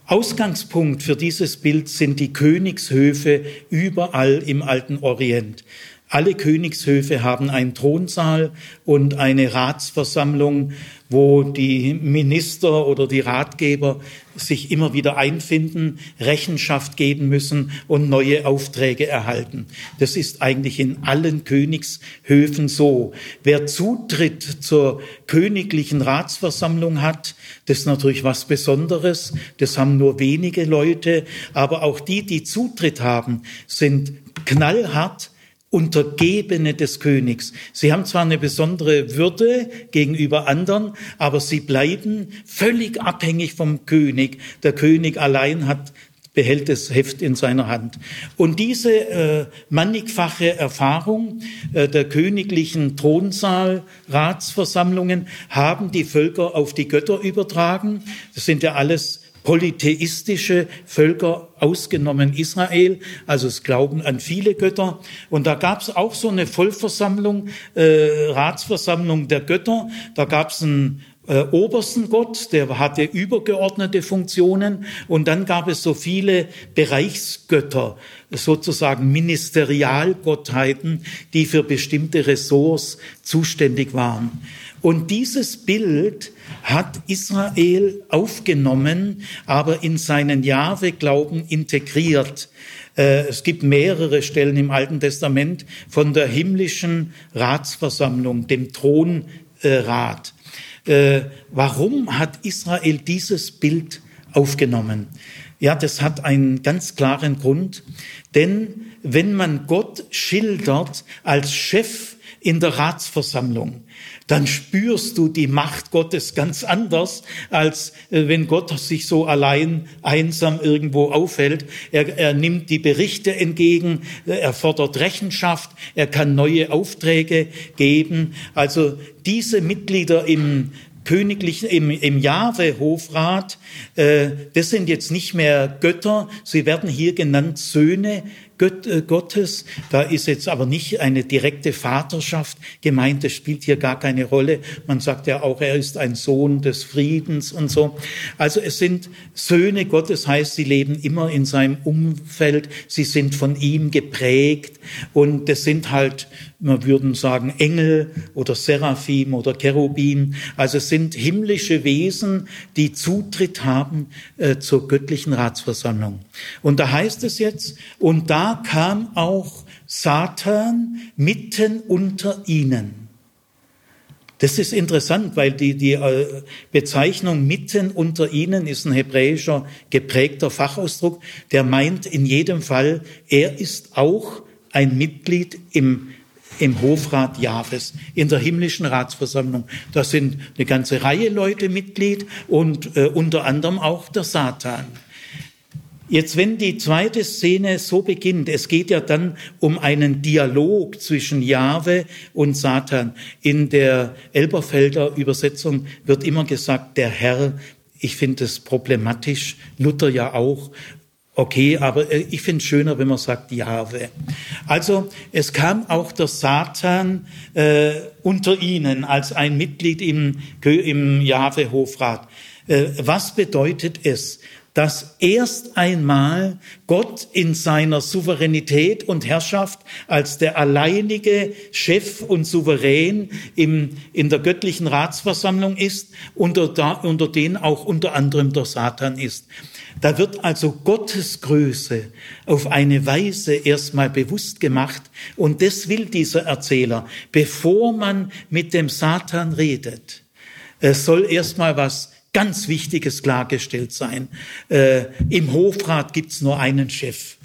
Ausgangspunkt für dieses Bild sind die Königshöfe überall im alten Orient. Alle Königshöfe haben einen Thronsaal und eine Ratsversammlung, wo die Minister oder die Ratgeber sich immer wieder einfinden, Rechenschaft geben müssen und neue Aufträge erhalten. Das ist eigentlich in allen Königshöfen so. Wer Zutritt zur königlichen Ratsversammlung hat, das ist natürlich was Besonderes. Das haben nur wenige Leute. Aber auch die, die Zutritt haben, sind knallhart Untergebene des Königs. Sie haben zwar eine besondere Würde gegenüber anderen, aber sie bleiben völlig abhängig vom König. Der König allein hat behält das Heft in seiner Hand. Und diese äh, mannigfache Erfahrung äh, der königlichen Thronsaal-Ratsversammlungen haben die Völker auf die Götter übertragen. Das sind ja alles polytheistische Völker, ausgenommen Israel, also es glauben an viele Götter. Und da gab es auch so eine Vollversammlung, äh, Ratsversammlung der Götter. Da gab es einen äh, obersten Gott, der hatte übergeordnete Funktionen. Und dann gab es so viele Bereichsgötter, sozusagen Ministerialgottheiten, die für bestimmte Ressorts zuständig waren. Und dieses Bild hat Israel aufgenommen, aber in seinen Jahwe-Glauben integriert. Äh, es gibt mehrere Stellen im Alten Testament von der himmlischen Ratsversammlung, dem Thronrat. Äh, warum hat Israel dieses Bild aufgenommen? Ja, das hat einen ganz klaren Grund, denn wenn man Gott schildert als Chef in der Ratsversammlung, dann spürst du die Macht Gottes ganz anders, als äh, wenn Gott sich so allein einsam irgendwo aufhält. Er, er nimmt die Berichte entgegen, er fordert Rechenschaft, er kann neue Aufträge geben. Also diese Mitglieder im königlichen, im, im Jahwe-Hofrat, äh, das sind jetzt nicht mehr Götter, sie werden hier genannt Söhne Gottes. Da ist jetzt aber nicht eine direkte Vaterschaft gemeint, das spielt hier gar keine Rolle. Man sagt ja auch, er ist ein Sohn des Friedens und so. Also es sind Söhne Gottes, heißt, sie leben immer in seinem Umfeld, sie sind von ihm geprägt und das sind halt, wir würden sagen, Engel oder Seraphim oder Cherubim. Also es sind himmlische Wesen, die Zutritt haben äh, zur göttlichen Ratsversammlung. Und da heißt es jetzt, und da kam auch Satan mitten unter ihnen. Das ist interessant, weil die, die äh, Bezeichnung mitten unter ihnen ist ein hebräischer geprägter Fachausdruck, der meint in jedem Fall, er ist auch ein Mitglied im, im Hofrat Jahres, in der himmlischen Ratsversammlung. Da sind eine ganze Reihe Leute Mitglied und äh, unter anderem auch der Satan. Jetzt, wenn die zweite Szene so beginnt, es geht ja dann um einen Dialog zwischen Jahwe und Satan. In der Elberfelder Übersetzung wird immer gesagt, der Herr. Ich finde es problematisch, Luther ja auch. Okay, aber äh, ich finde es schöner, wenn man sagt Jahwe. Also es kam auch der Satan äh, unter ihnen als ein Mitglied im, im Jahwe-Hofrat. Äh, was bedeutet es? Dass erst einmal Gott in seiner Souveränität und Herrschaft als der alleinige Chef und Souverän im, in der göttlichen Ratsversammlung ist, unter, da, unter denen auch unter anderem der Satan ist. Da wird also Gottes Größe auf eine Weise erstmal bewusst gemacht und das will dieser Erzähler, bevor man mit dem Satan redet. Es soll erstmal was ganz Wichtiges klargestellt sein. Äh, Im Hofrat gibt's nur einen Chef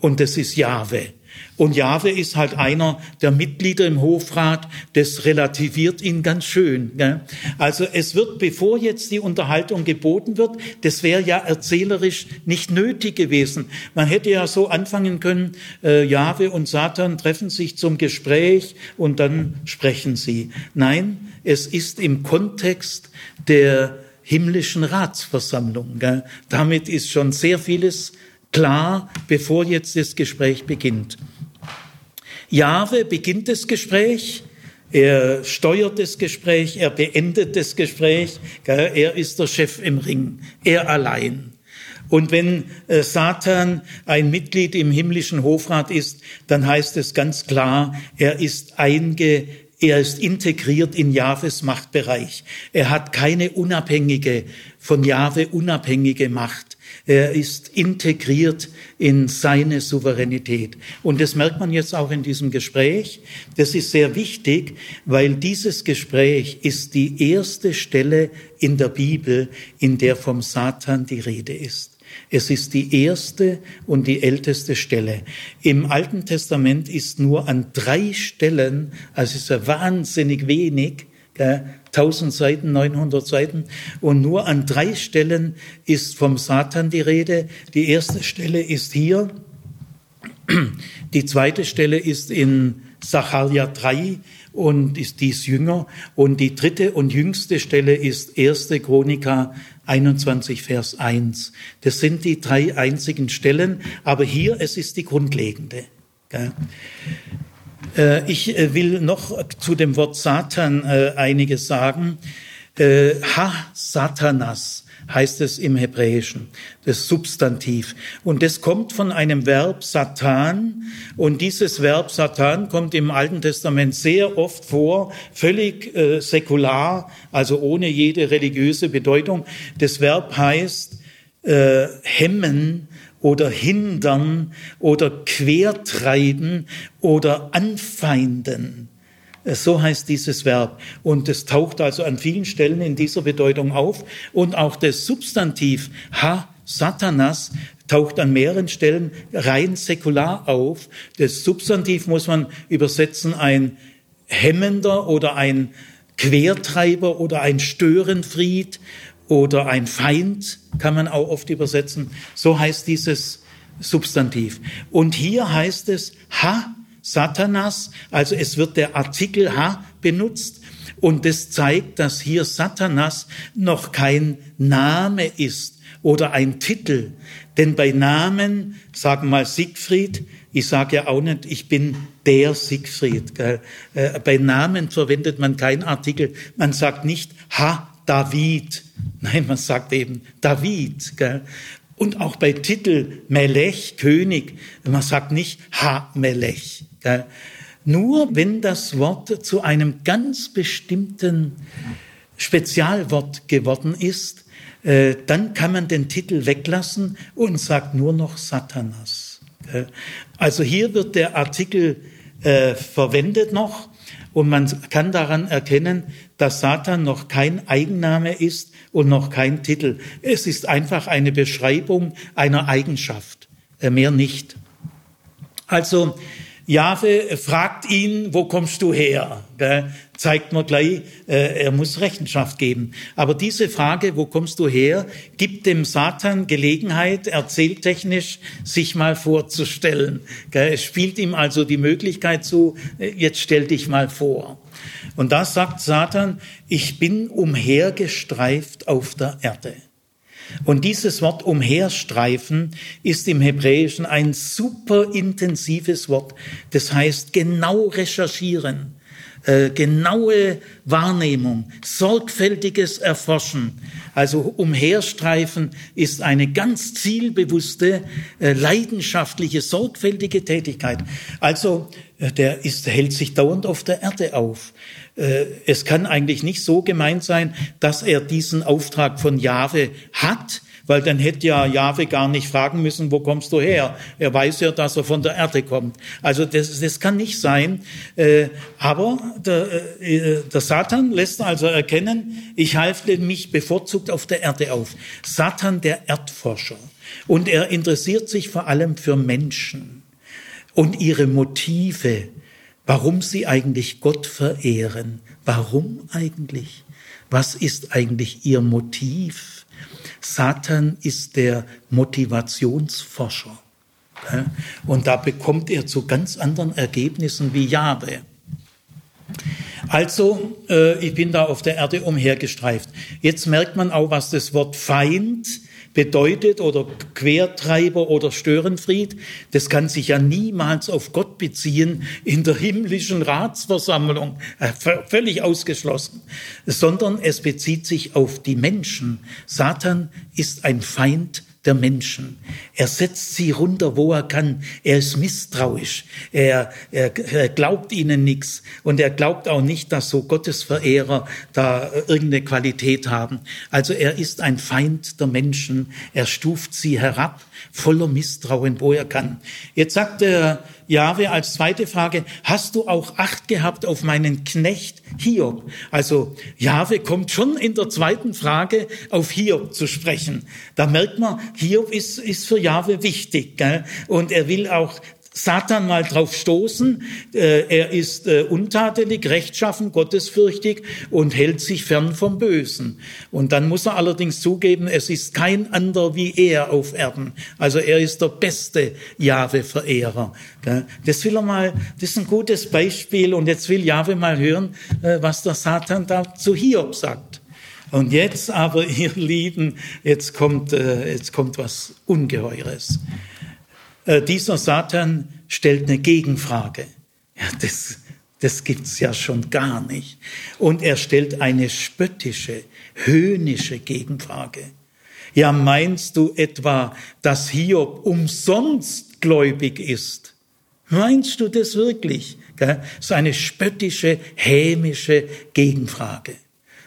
und das ist Jahwe. Und Jahwe ist halt einer der Mitglieder im Hofrat, das relativiert ihn ganz schön. Gell? Also es wird, bevor jetzt die Unterhaltung geboten wird, das wäre ja erzählerisch nicht nötig gewesen. Man hätte ja so anfangen können, äh, Jahwe und Satan treffen sich zum Gespräch und dann sprechen sie. Nein, es ist im Kontext der himmlischen Ratsversammlung. Gell? Damit ist schon sehr vieles klar, bevor jetzt das Gespräch beginnt. Jahwe beginnt das Gespräch, er steuert das Gespräch, er beendet das Gespräch, er ist der Chef im Ring, er allein. Und wenn äh, Satan ein Mitglied im himmlischen Hofrat ist, dann heißt es ganz klar, er ist einge er ist integriert in Jahwes Machtbereich. Er hat keine unabhängige, von Jahwe unabhängige Macht. Er ist integriert in seine Souveränität. Und das merkt man jetzt auch in diesem Gespräch. Das ist sehr wichtig, weil dieses Gespräch ist die erste Stelle in der Bibel, in der vom Satan die Rede ist. Es ist die erste und die älteste Stelle. Im Alten Testament ist nur an drei Stellen, also ist ja wahnsinnig wenig, 1000 Seiten, 900 Seiten. Und nur an drei Stellen ist vom Satan die Rede. Die erste Stelle ist hier. Die zweite Stelle ist in Sacharja 3 und ist dies jünger. Und die dritte und jüngste Stelle ist 1. Chronika 21, Vers 1. Das sind die drei einzigen Stellen, aber hier, es ist die grundlegende. Äh, ich äh, will noch zu dem Wort Satan äh, einiges sagen. Ha, Satanas heißt es im Hebräischen, das Substantiv. Und das kommt von einem Verb Satan. Und dieses Verb Satan kommt im Alten Testament sehr oft vor, völlig äh, säkular, also ohne jede religiöse Bedeutung. Das Verb heißt äh, hemmen, oder hindern oder quertreiben oder anfeinden. So heißt dieses Verb. Und es taucht also an vielen Stellen in dieser Bedeutung auf. Und auch das Substantiv ha, Satanas, taucht an mehreren Stellen rein säkular auf. Das Substantiv muss man übersetzen ein Hemmender oder ein Quertreiber oder ein Störenfried oder ein Feind kann man auch oft übersetzen. So heißt dieses Substantiv. Und hier heißt es ha Satanas, also es wird der Artikel ha benutzt und das zeigt, dass hier Satanas noch kein Name ist oder ein Titel. Denn bei Namen, sagen mal Siegfried, ich sage ja auch nicht, ich bin der Siegfried. Gell? Äh, bei Namen verwendet man kein Artikel. Man sagt nicht, ha, David. Nein, man sagt eben David. Gell? Und auch bei Titel Melech, König, man sagt nicht Ha Melech. Gell? Nur wenn das Wort zu einem ganz bestimmten Spezialwort geworden ist, äh, dann kann man den Titel weglassen und sagt nur noch Satanas. Gell? Also hier wird der Artikel äh, verwendet noch und man kann daran erkennen, dass Satan noch kein Eigenname ist und noch kein Titel. Es ist einfach eine Beschreibung einer Eigenschaft, äh, mehr nicht. Also Jahwe fragt ihn, wo kommst du her? Zeigt mir gleich, äh, er muss Rechenschaft geben. Aber diese Frage, wo kommst du her, gibt dem Satan Gelegenheit, erzähltechnisch sich mal vorzustellen. Es spielt ihm also die Möglichkeit zu, äh, jetzt stell dich mal vor. Und da sagt Satan, ich bin umhergestreift auf der Erde. Und dieses Wort umherstreifen ist im Hebräischen ein super intensives Wort. Das heißt genau recherchieren, äh, genaue Wahrnehmung, sorgfältiges Erforschen. Also umherstreifen ist eine ganz zielbewusste, äh, leidenschaftliche, sorgfältige Tätigkeit. Also äh, der ist, hält sich dauernd auf der Erde auf. Äh, es kann eigentlich nicht so gemeint sein, dass er diesen Auftrag von Jahwe hat, weil dann hätte ja Jahwe gar nicht fragen müssen, wo kommst du her? Er weiß ja, dass er von der Erde kommt. Also das, das kann nicht sein. Äh, aber der, äh, der Satan lässt also erkennen, ich halte mich bevorzugt auf der Erde auf. Satan, der Erdforscher. Und er interessiert sich vor allem für Menschen und ihre Motive warum sie eigentlich Gott verehren. Warum eigentlich? Was ist eigentlich ihr Motiv? Satan ist der Motivationsforscher. Und da bekommt er zu ganz anderen Ergebnissen wie Jahwe. Also, äh, ich bin da auf der Erde umhergestreift. Jetzt merkt man auch, was das Wort Feind bedeutet oder Quertreiber oder Störenfried, das kann sich ja niemals auf Gott beziehen in der himmlischen Ratsversammlung, äh, völlig ausgeschlossen, sondern es bezieht sich auf die Menschen. Satan ist ein Feind der Menschen. Er setzt sie runter, wo er kann. Er ist misstrauisch. Er, er, er glaubt ihnen nichts. Und er glaubt auch nicht, dass so Gottesverehrer da irgendeine Qualität haben. Also er ist ein Feind der Menschen. Er stuft sie herab, voller Misstrauen, wo er kann. Jetzt sagt der Jahwe als zweite Frage, hast du auch Acht gehabt auf meinen Knecht Hiob? Also Jahwe kommt schon in der zweiten Frage auf Hiob zu sprechen. Da merkt man, Hiob ist, ist für Jahwe wichtig. Gell? Und er will auch Satan mal drauf stoßen. Äh, er ist äh, untadelig, rechtschaffen, gottesfürchtig und hält sich fern vom Bösen. Und dann muss er allerdings zugeben, es ist kein anderer wie er auf Erden. Also er ist der beste Jahwe-Verehrer. Das will er mal, das ist ein gutes Beispiel. Und jetzt will Jahwe mal hören, äh, was der Satan da zu Hiob sagt. Und jetzt aber, ihr Lieben, jetzt kommt, jetzt kommt was Ungeheures. Äh, dieser Satan stellt eine Gegenfrage. Ja, das, das gibt's ja schon gar nicht. Und er stellt eine spöttische, höhnische Gegenfrage. Ja, meinst du etwa, dass Hiob umsonst gläubig ist? Meinst du das wirklich? So eine spöttische, hämische Gegenfrage.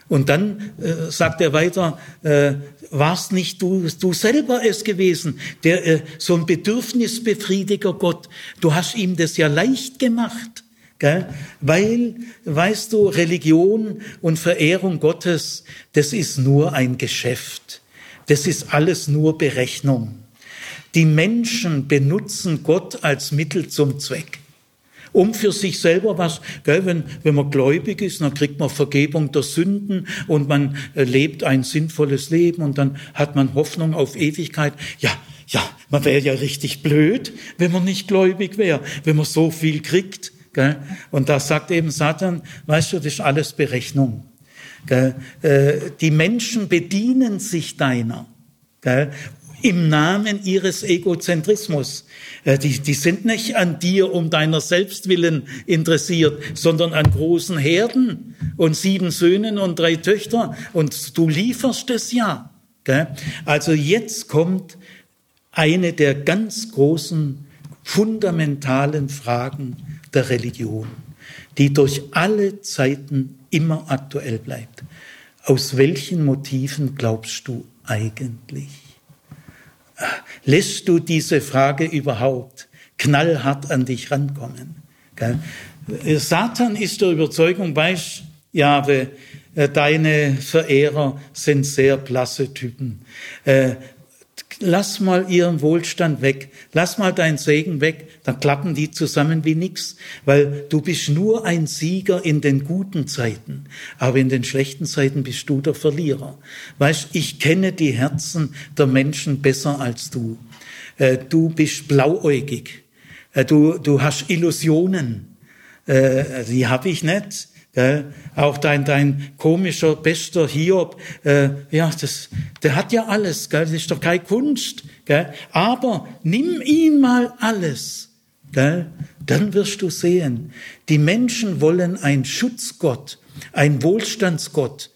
Und dann äh, sagt er weiter, äh, warst nicht du, du selber es gewesen, der äh, so ein Bedürfnisbefriediger Gott. Du hast ihm das ja leicht gemacht. Gell? Weil, weißt du, Religion und Verehrung Gottes, das ist nur ein Geschäft. Das ist alles nur Berechnung. Die Menschen benutzen Gott als Mittel zum Zweck um für sich selber was, gell, wenn, wenn man gläubig ist, dann kriegt man Vergebung der Sünden und man äh, lebt ein sinnvolles Leben und dann hat man Hoffnung auf Ewigkeit. Ja, ja, man wäre ja richtig blöd, wenn man nicht gläubig wäre, wenn man so viel kriegt. Gell? Und da sagt eben Satan, weißt du, das ist alles Berechnung. Gell? Äh, die Menschen bedienen sich deiner. Gell? Im Namen ihres Egozentrismus. Äh, die, die sind nicht an dir um deiner Selbstwillen interessiert, sondern an großen Herden und sieben Söhnen und drei Töchter. Und du lieferst es ja. Also jetzt kommt eine der ganz großen, fundamentalen Fragen der Religion, die durch alle Zeiten immer aktuell bleibt. Aus welchen Motiven glaubst du eigentlich? Lässt du diese Frage überhaupt knallhart an dich rankommen? Satan ist der Überzeugung, weiß, Jahwe, äh, deine Verehrer sind sehr blasse Typen. Lass mal ihren Wohlstand weg, lass mal deinen Segen weg, dann klappen die zusammen wie nix, weil du bist nur ein Sieger in den guten Zeiten, aber in den schlechten Zeiten bist du der Verlierer. Weißt, ich kenne die Herzen der Menschen besser als du. Äh, du bist blauäugig, äh, du, du hast Illusionen, äh, die habe ich nicht. Gell? Auch dein, dein komischer, bester Hiob, äh, ja, das, der hat ja alles, gell? das ist doch keine Kunst. Gell? Aber nimm ihm mal alles, gell? dann wirst du sehen, die Menschen wollen ein Schutzgott, ein Wohlstandsgott,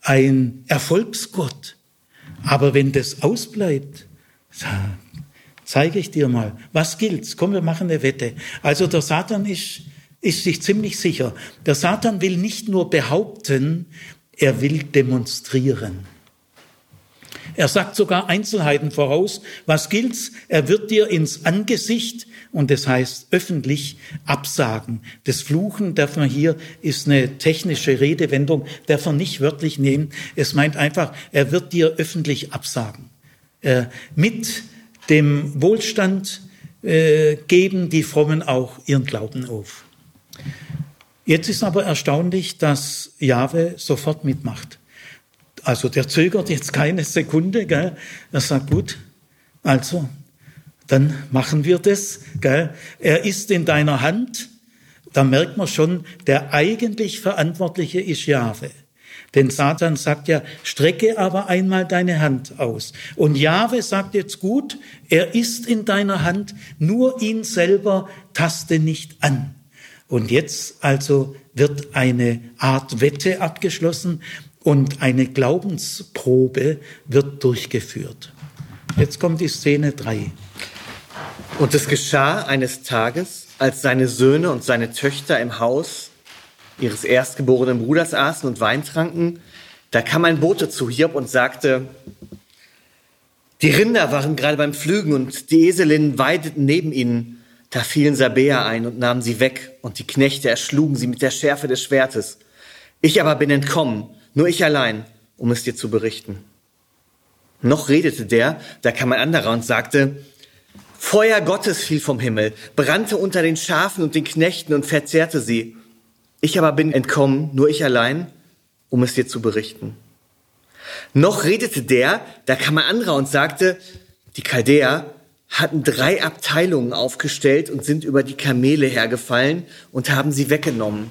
ein Erfolgsgott. Aber wenn das ausbleibt, zeige ich dir mal, was gilt's? Komm, wir machen eine Wette. Also der Satan ist ist sich ziemlich sicher. Der Satan will nicht nur behaupten, er will demonstrieren. Er sagt sogar Einzelheiten voraus. Was gilt's? Er wird dir ins Angesicht und das heißt öffentlich absagen. Das Fluchen darf man hier, ist eine technische Redewendung, darf man nicht wörtlich nehmen. Es meint einfach, er wird dir öffentlich absagen. Äh, mit dem Wohlstand äh, geben die Frommen auch ihren Glauben auf. Jetzt ist aber erstaunlich, dass Jahwe sofort mitmacht. Also der zögert jetzt keine Sekunde, gell? Er sagt, gut, also, dann machen wir das, gell? Er ist in deiner Hand. Da merkt man schon, der eigentlich Verantwortliche ist Jahwe. Denn Satan sagt ja, strecke aber einmal deine Hand aus. Und Jahwe sagt jetzt gut, er ist in deiner Hand, nur ihn selber taste nicht an. Und jetzt also wird eine Art Wette abgeschlossen und eine Glaubensprobe wird durchgeführt. Jetzt kommt die Szene 3. Und es geschah eines Tages, als seine Söhne und seine Töchter im Haus ihres erstgeborenen Bruders aßen und Wein tranken, da kam ein Bote zu Hiob und sagte, die Rinder waren gerade beim Pflügen und die Eselinnen weideten neben ihnen. Da fielen Sabäer ein und nahmen sie weg und die Knechte erschlugen sie mit der Schärfe des Schwertes. Ich aber bin entkommen, nur ich allein, um es dir zu berichten. Noch redete der, da kam ein anderer und sagte, Feuer Gottes fiel vom Himmel, brannte unter den Schafen und den Knechten und verzehrte sie. Ich aber bin entkommen, nur ich allein, um es dir zu berichten. Noch redete der, da kam ein anderer und sagte, die Chaldäer hatten drei Abteilungen aufgestellt und sind über die Kamele hergefallen und haben sie weggenommen.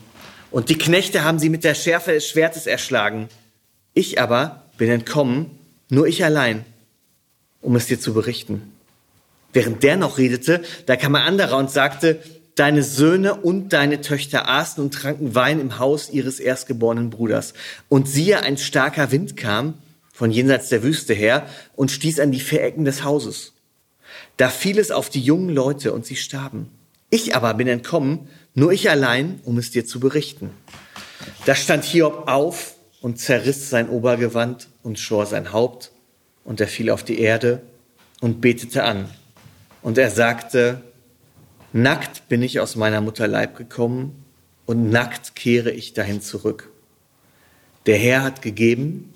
Und die Knechte haben sie mit der Schärfe des Schwertes erschlagen. Ich aber bin entkommen nur ich allein, um es dir zu berichten. Während der noch redete, da kam ein anderer und sagte, deine Söhne und deine Töchter aßen und tranken Wein im Haus ihres erstgeborenen Bruders. Und siehe, ein starker Wind kam von jenseits der Wüste her und stieß an die vier Ecken des Hauses. Da fiel es auf die jungen Leute und sie starben. Ich aber bin entkommen, nur ich allein, um es dir zu berichten. Da stand Hiob auf und zerriss sein Obergewand und schor sein Haupt, und er fiel auf die Erde und betete an. Und er sagte, Nackt bin ich aus meiner Mutter Leib gekommen, und nackt kehre ich dahin zurück. Der Herr hat gegeben,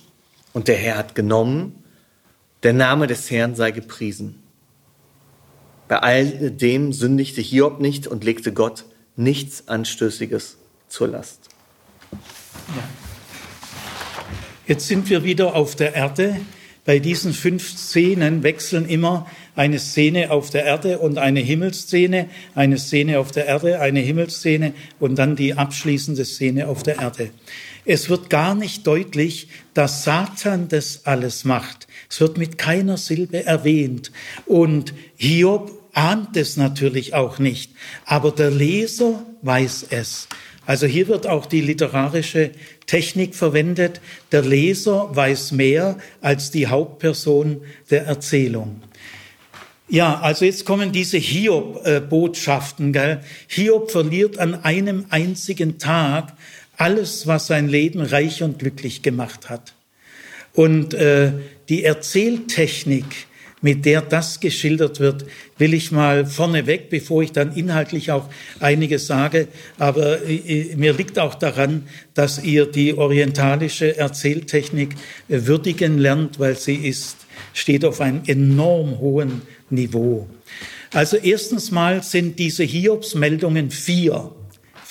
und der Herr hat genommen, der Name des Herrn sei gepriesen. Bei all dem sündigte Hiob nicht und legte Gott nichts Anstößiges zur Last. Ja. Jetzt sind wir wieder auf der Erde. Bei diesen fünf Szenen wechseln immer eine Szene auf der Erde und eine Himmelsszene, eine Szene auf der Erde, eine Himmelsszene und dann die abschließende Szene auf der Erde. Es wird gar nicht deutlich, dass Satan das alles macht. Es wird mit keiner Silbe erwähnt. Und Hiob ahnt es natürlich auch nicht. Aber der Leser weiß es. Also hier wird auch die literarische Technik verwendet. Der Leser weiß mehr als die Hauptperson der Erzählung. Ja, also jetzt kommen diese Hiob-Botschaften. Gell? Hiob verliert an einem einzigen Tag alles, was sein Leben reich und glücklich gemacht hat. Und äh, die Erzähltechnik, mit der das geschildert wird, will ich mal vorneweg, bevor ich dann inhaltlich auch einiges sage. Aber äh, mir liegt auch daran, dass ihr die orientalische Erzähltechnik äh, würdigen lernt, weil sie ist, steht auf einem enorm hohen Niveau. Also erstens mal sind diese Hiobsmeldungen vier.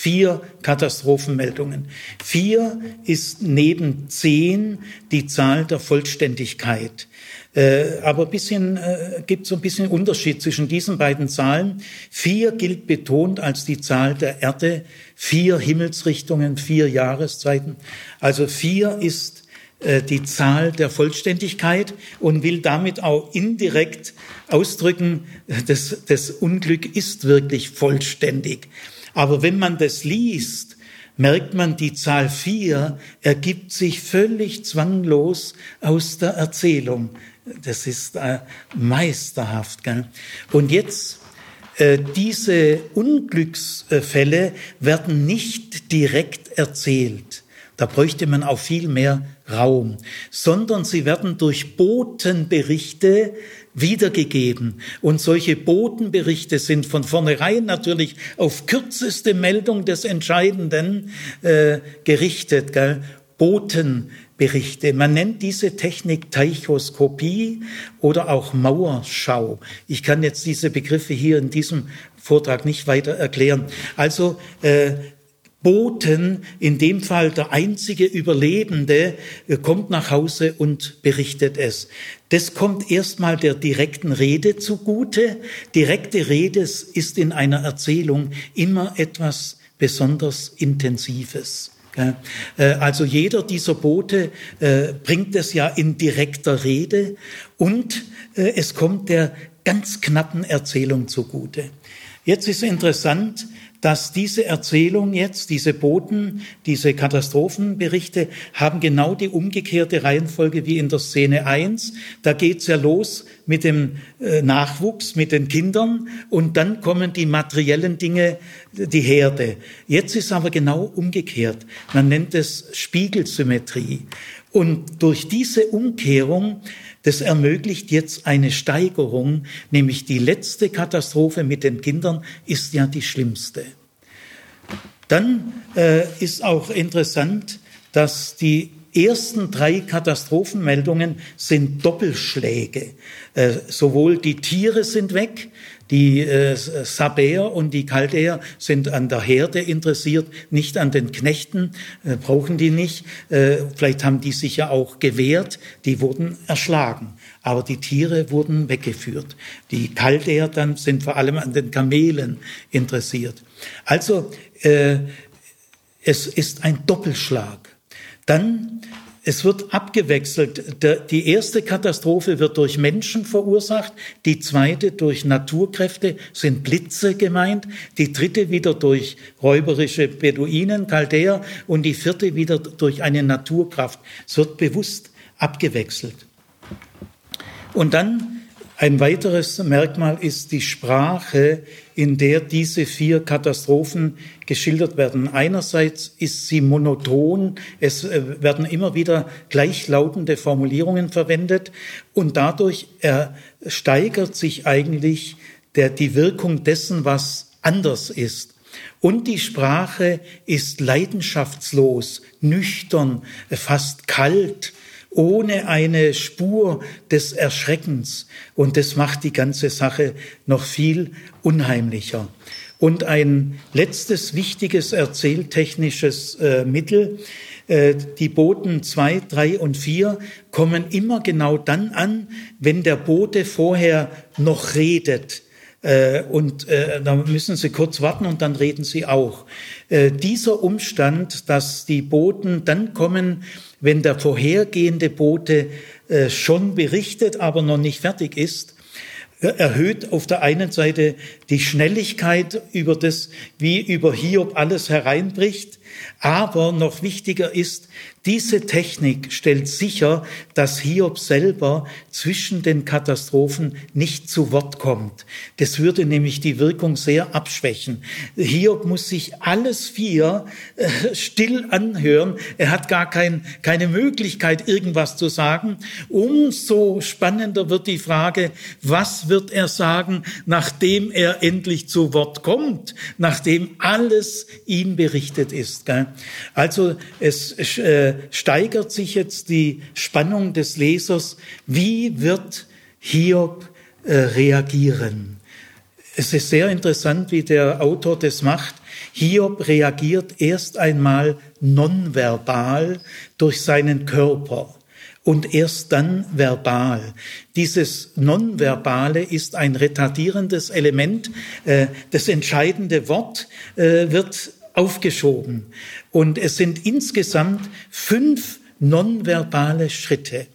Vier Katastrophenmeldungen. Vier ist neben zehn die Zahl der Vollständigkeit. Äh, aber bisschen, äh, gibt so ein bisschen Unterschied zwischen diesen beiden Zahlen. Vier gilt betont als die Zahl der Erde, vier Himmelsrichtungen, vier Jahreszeiten. Also vier ist äh, die Zahl der Vollständigkeit und will damit auch indirekt ausdrücken, das, das Unglück ist wirklich vollständig. Aber wenn man das liest, merkt man, die Zahl vier ergibt sich völlig zwanglos aus der Erzählung. Das ist äh, meisterhaft. Gell? Und jetzt, äh, diese Unglücksfälle werden nicht direkt erzählt. Da bräuchte man auch viel mehr Raum, sondern sie werden durch Botenberichte wiedergegeben. Und solche Botenberichte sind von vornherein natürlich auf kürzeste Meldung des Entscheidenden äh, gerichtet. Gell? Botenberichte. Man nennt diese Technik Teichoskopie oder auch Mauerschau. Ich kann jetzt diese Begriffe hier in diesem Vortrag nicht weiter erklären. Also äh, Boten, in dem Fall der einzige Überlebende, äh, kommt nach Hause und berichtet es. Das kommt erstmal der direkten Rede zugute. Direkte Rede ist in einer Erzählung immer etwas besonders Intensives. Äh, also jeder dieser Boote äh, bringt es ja in direkter Rede und es kommt der ganz knappen Erzählung zugute. Jetzt ist interessant, dass diese Erzählung jetzt, diese Boten, diese Katastrophenberichte haben genau die umgekehrte Reihenfolge wie in der Szene 1. Da geht's ja los mit dem äh, Nachwuchs, mit den Kindern und dann kommen die materiellen Dinge, die Herde. Jetzt ist aber genau umgekehrt. Man nennt es Spiegelsymmetrie. Und durch diese Umkehrung, das ermöglicht jetzt eine Steigerung, nämlich die letzte Katastrophe mit den Kindern ist ja die schlimmste. Dann äh, ist auch interessant, dass die ersten drei Katastrophenmeldungen sind Doppelschläge. Äh, sowohl die Tiere sind weg, die äh, Sabäer und die Chaldäer sind an der Herde interessiert, nicht an den Knechten, äh, brauchen die nicht. Äh, vielleicht haben die sich ja auch gewehrt, die wurden erschlagen. Aber die Tiere wurden weggeführt. Die Chaldäer dann sind vor allem an den Kamelen interessiert. Also äh, es ist ein Doppelschlag. Dann es wird abgewechselt. Die erste Katastrophe wird durch Menschen verursacht, die zweite durch Naturkräfte, sind Blitze gemeint, die dritte wieder durch räuberische Beduinen, Chaldäer und die vierte wieder durch eine Naturkraft. Es wird bewusst abgewechselt. Und dann ein weiteres Merkmal ist die Sprache, in der diese vier Katastrophen geschildert werden. Einerseits ist sie monoton, es äh, werden immer wieder gleichlautende Formulierungen verwendet und dadurch steigert sich eigentlich der, die Wirkung dessen, was anders ist. Und die Sprache ist leidenschaftslos, nüchtern, fast kalt, ohne eine Spur des Erschreckens. Und das macht die ganze Sache noch viel unheimlicher. Und ein letztes wichtiges erzähltechnisches äh, Mittel, äh, die Boten zwei, drei und vier kommen immer genau dann an, wenn der Bote vorher noch redet. Äh, und äh, da müssen Sie kurz warten und dann reden Sie auch. Dieser Umstand, dass die Boten dann kommen, wenn der vorhergehende Bote schon berichtet, aber noch nicht fertig ist, erhöht auf der einen Seite die Schnelligkeit über das, wie über Hiob alles hereinbricht, aber noch wichtiger ist, diese Technik stellt sicher, dass Hiob selber zwischen den Katastrophen nicht zu Wort kommt. Das würde nämlich die Wirkung sehr abschwächen. Hiob muss sich alles vier äh, still anhören. Er hat gar kein, keine Möglichkeit, irgendwas zu sagen. Umso spannender wird die Frage, was wird er sagen, nachdem er endlich zu Wort kommt, nachdem alles ihm berichtet ist. Also es äh, steigert sich jetzt die Spannung des Lesers. Wie wird Hiob äh, reagieren? Es ist sehr interessant, wie der Autor das macht. Hiob reagiert erst einmal nonverbal durch seinen Körper und erst dann verbal. Dieses Nonverbale ist ein retardierendes Element. Äh, das entscheidende Wort äh, wird aufgeschoben. Und es sind insgesamt fünf nonverbale Schritte.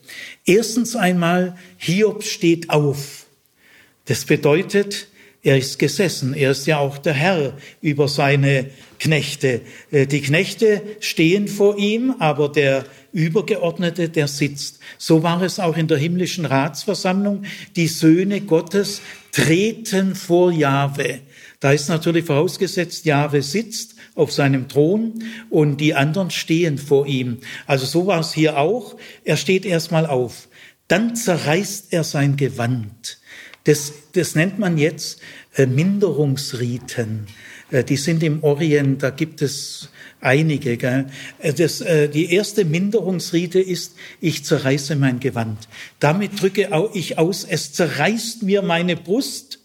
Erstens einmal, Hiob steht auf. Das bedeutet, er ist gesessen. Er ist ja auch der Herr über seine Knechte. Äh, die Knechte stehen vor ihm, aber der Übergeordnete, der sitzt. So war es auch in der himmlischen Ratsversammlung. Die Söhne Gottes treten vor Jahwe. Da ist natürlich vorausgesetzt, Jahwe sitzt auf seinem Thron und die anderen stehen vor ihm. Also so war es hier auch. Er steht erstmal auf. Dann zerreißt er sein Gewand. Das, das nennt man jetzt äh, Minderungsriten. Äh, die sind im Orient, da gibt es einige. Gell? Äh, das, die erste Minderungsrite ist, ich zerreiße mein Gewand. Damit drücke ich aus, es zerreißt mir meine Brust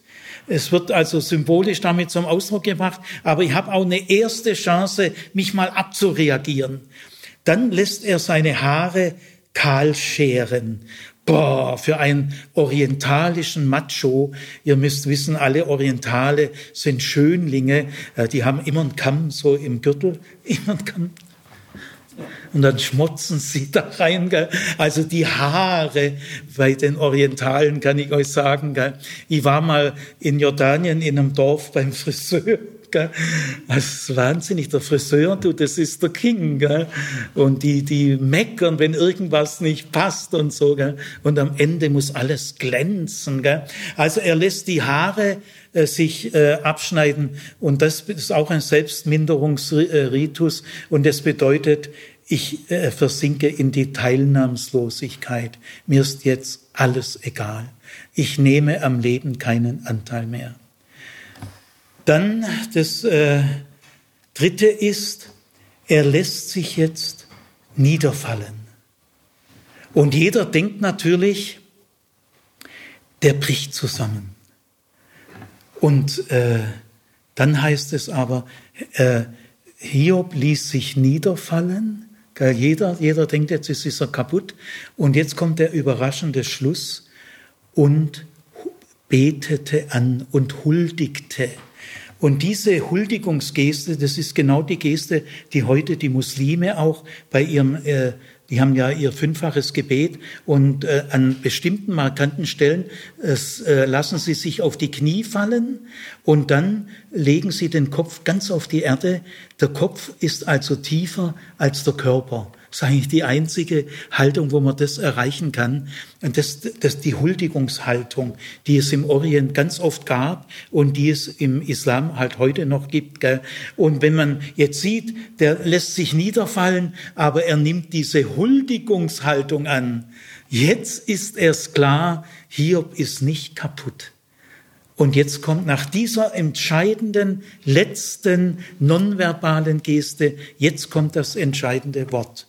es wird also symbolisch damit zum Ausdruck gebracht, aber ich habe auch eine erste Chance, mich mal abzureagieren. Dann lässt er seine Haare kahl scheren. Boah, für einen orientalischen Macho, ihr müsst wissen, alle Orientale sind Schönlinge, äh, die haben immer einen Kamm so im Gürtel, immer einen Kamm und dann schmotzen sie da rein. Gell? Also die Haare bei den Orientalen kann ich euch sagen. Gell? Ich war mal in Jordanien in einem Dorf beim Friseur. Gell? Das ist wahnsinnig. Der Friseur, du, das ist der King. Gell? Und die, die meckern, wenn irgendwas nicht passt und so. Gell? Und am Ende muss alles glänzen. Gell? Also er lässt die Haare äh, sich äh, abschneiden. Und das ist auch ein Selbstminderungsritus. Und das bedeutet, ich äh, versinke in die Teilnahmslosigkeit. Mir ist jetzt alles egal. Ich nehme am Leben keinen Anteil mehr. Dann das äh, Dritte ist, er lässt sich jetzt niederfallen. Und jeder denkt natürlich, der bricht zusammen. Und äh, dann heißt es aber, äh, Hiob ließ sich niederfallen jeder, jeder denkt, jetzt ist er kaputt. Und jetzt kommt der überraschende Schluss und betete an und huldigte. Und diese Huldigungsgeste, das ist genau die Geste, die heute die Muslime auch bei ihrem äh, die haben ja ihr fünffaches Gebet und äh, an bestimmten markanten Stellen es, äh, lassen sie sich auf die Knie fallen und dann legen sie den Kopf ganz auf die Erde. Der Kopf ist also tiefer als der Körper. Das ist eigentlich die einzige Haltung, wo man das erreichen kann. Und das, das die Huldigungshaltung, die es im Orient ganz oft gab und die es im Islam halt heute noch gibt. Gell? Und wenn man jetzt sieht, der lässt sich niederfallen, aber er nimmt diese Huldigungshaltung an. Jetzt ist erst klar, Hiob ist nicht kaputt. Und jetzt kommt nach dieser entscheidenden, letzten nonverbalen Geste, jetzt kommt das entscheidende Wort.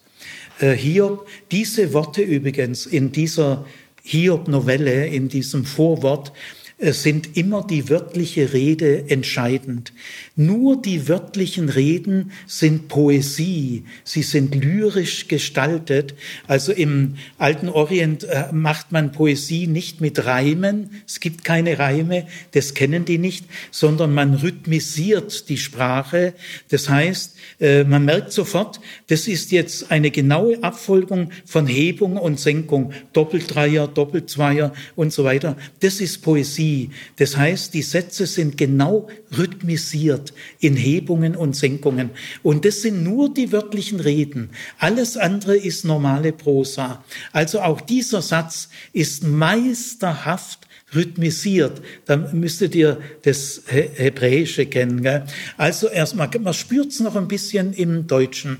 Äh, Hiob, diese Worte übrigens in dieser Hiob-Novelle, in diesem Vorwort, sind immer die wörtliche Rede entscheidend. Nur die wörtlichen Reden sind Poesie, sie sind lyrisch gestaltet. Also im alten Orient äh, macht man Poesie nicht mit Reimen, es gibt keine Reime, das kennen die nicht, sondern man rhythmisiert die Sprache. Das heißt, äh, man merkt sofort, das ist jetzt eine genaue Abfolgung von Hebung und Senkung, Doppeldreier, Doppelzweier und so weiter. Das ist Poesie. Melodie. Das heißt, die Sätze sind genau rhythmisiert in Hebungen und Senkungen. Und das sind nur die wörtlichen Reden. Alles andere ist normale Prosa. Also auch dieser Satz ist meisterhaft rhythmisiert. Da müsstet ihr das Hebräische kennen. Gell? Also erstmal, man spürt es noch ein bisschen im Deutschen.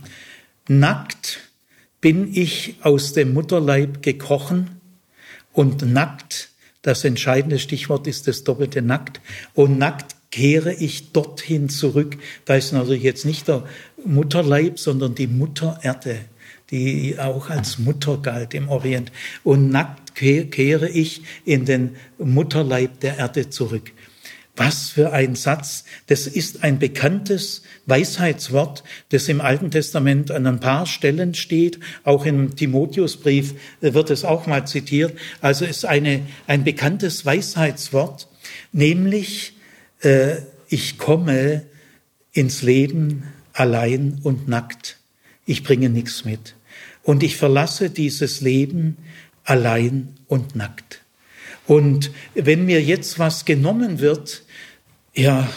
Nackt bin ich aus dem Mutterleib gekrochen und nackt das entscheidende Stichwort ist das doppelte Nackt. Und nackt kehre ich dorthin zurück. Da ist natürlich jetzt nicht der Mutterleib, sondern die Muttererde, die auch als Mutter galt im Orient. Und nackt kehre ich in den Mutterleib der Erde zurück. Was für ein Satz. Das ist ein bekanntes Weisheitswort, das im Alten Testament an ein paar Stellen steht. Auch im Timotheusbrief wird es auch mal zitiert. Also ist eine, ein bekanntes Weisheitswort, nämlich äh, ich komme ins Leben allein und nackt. Ich bringe nichts mit. Und ich verlasse dieses Leben allein und nackt. Und wenn mir jetzt was genommen wird, ja,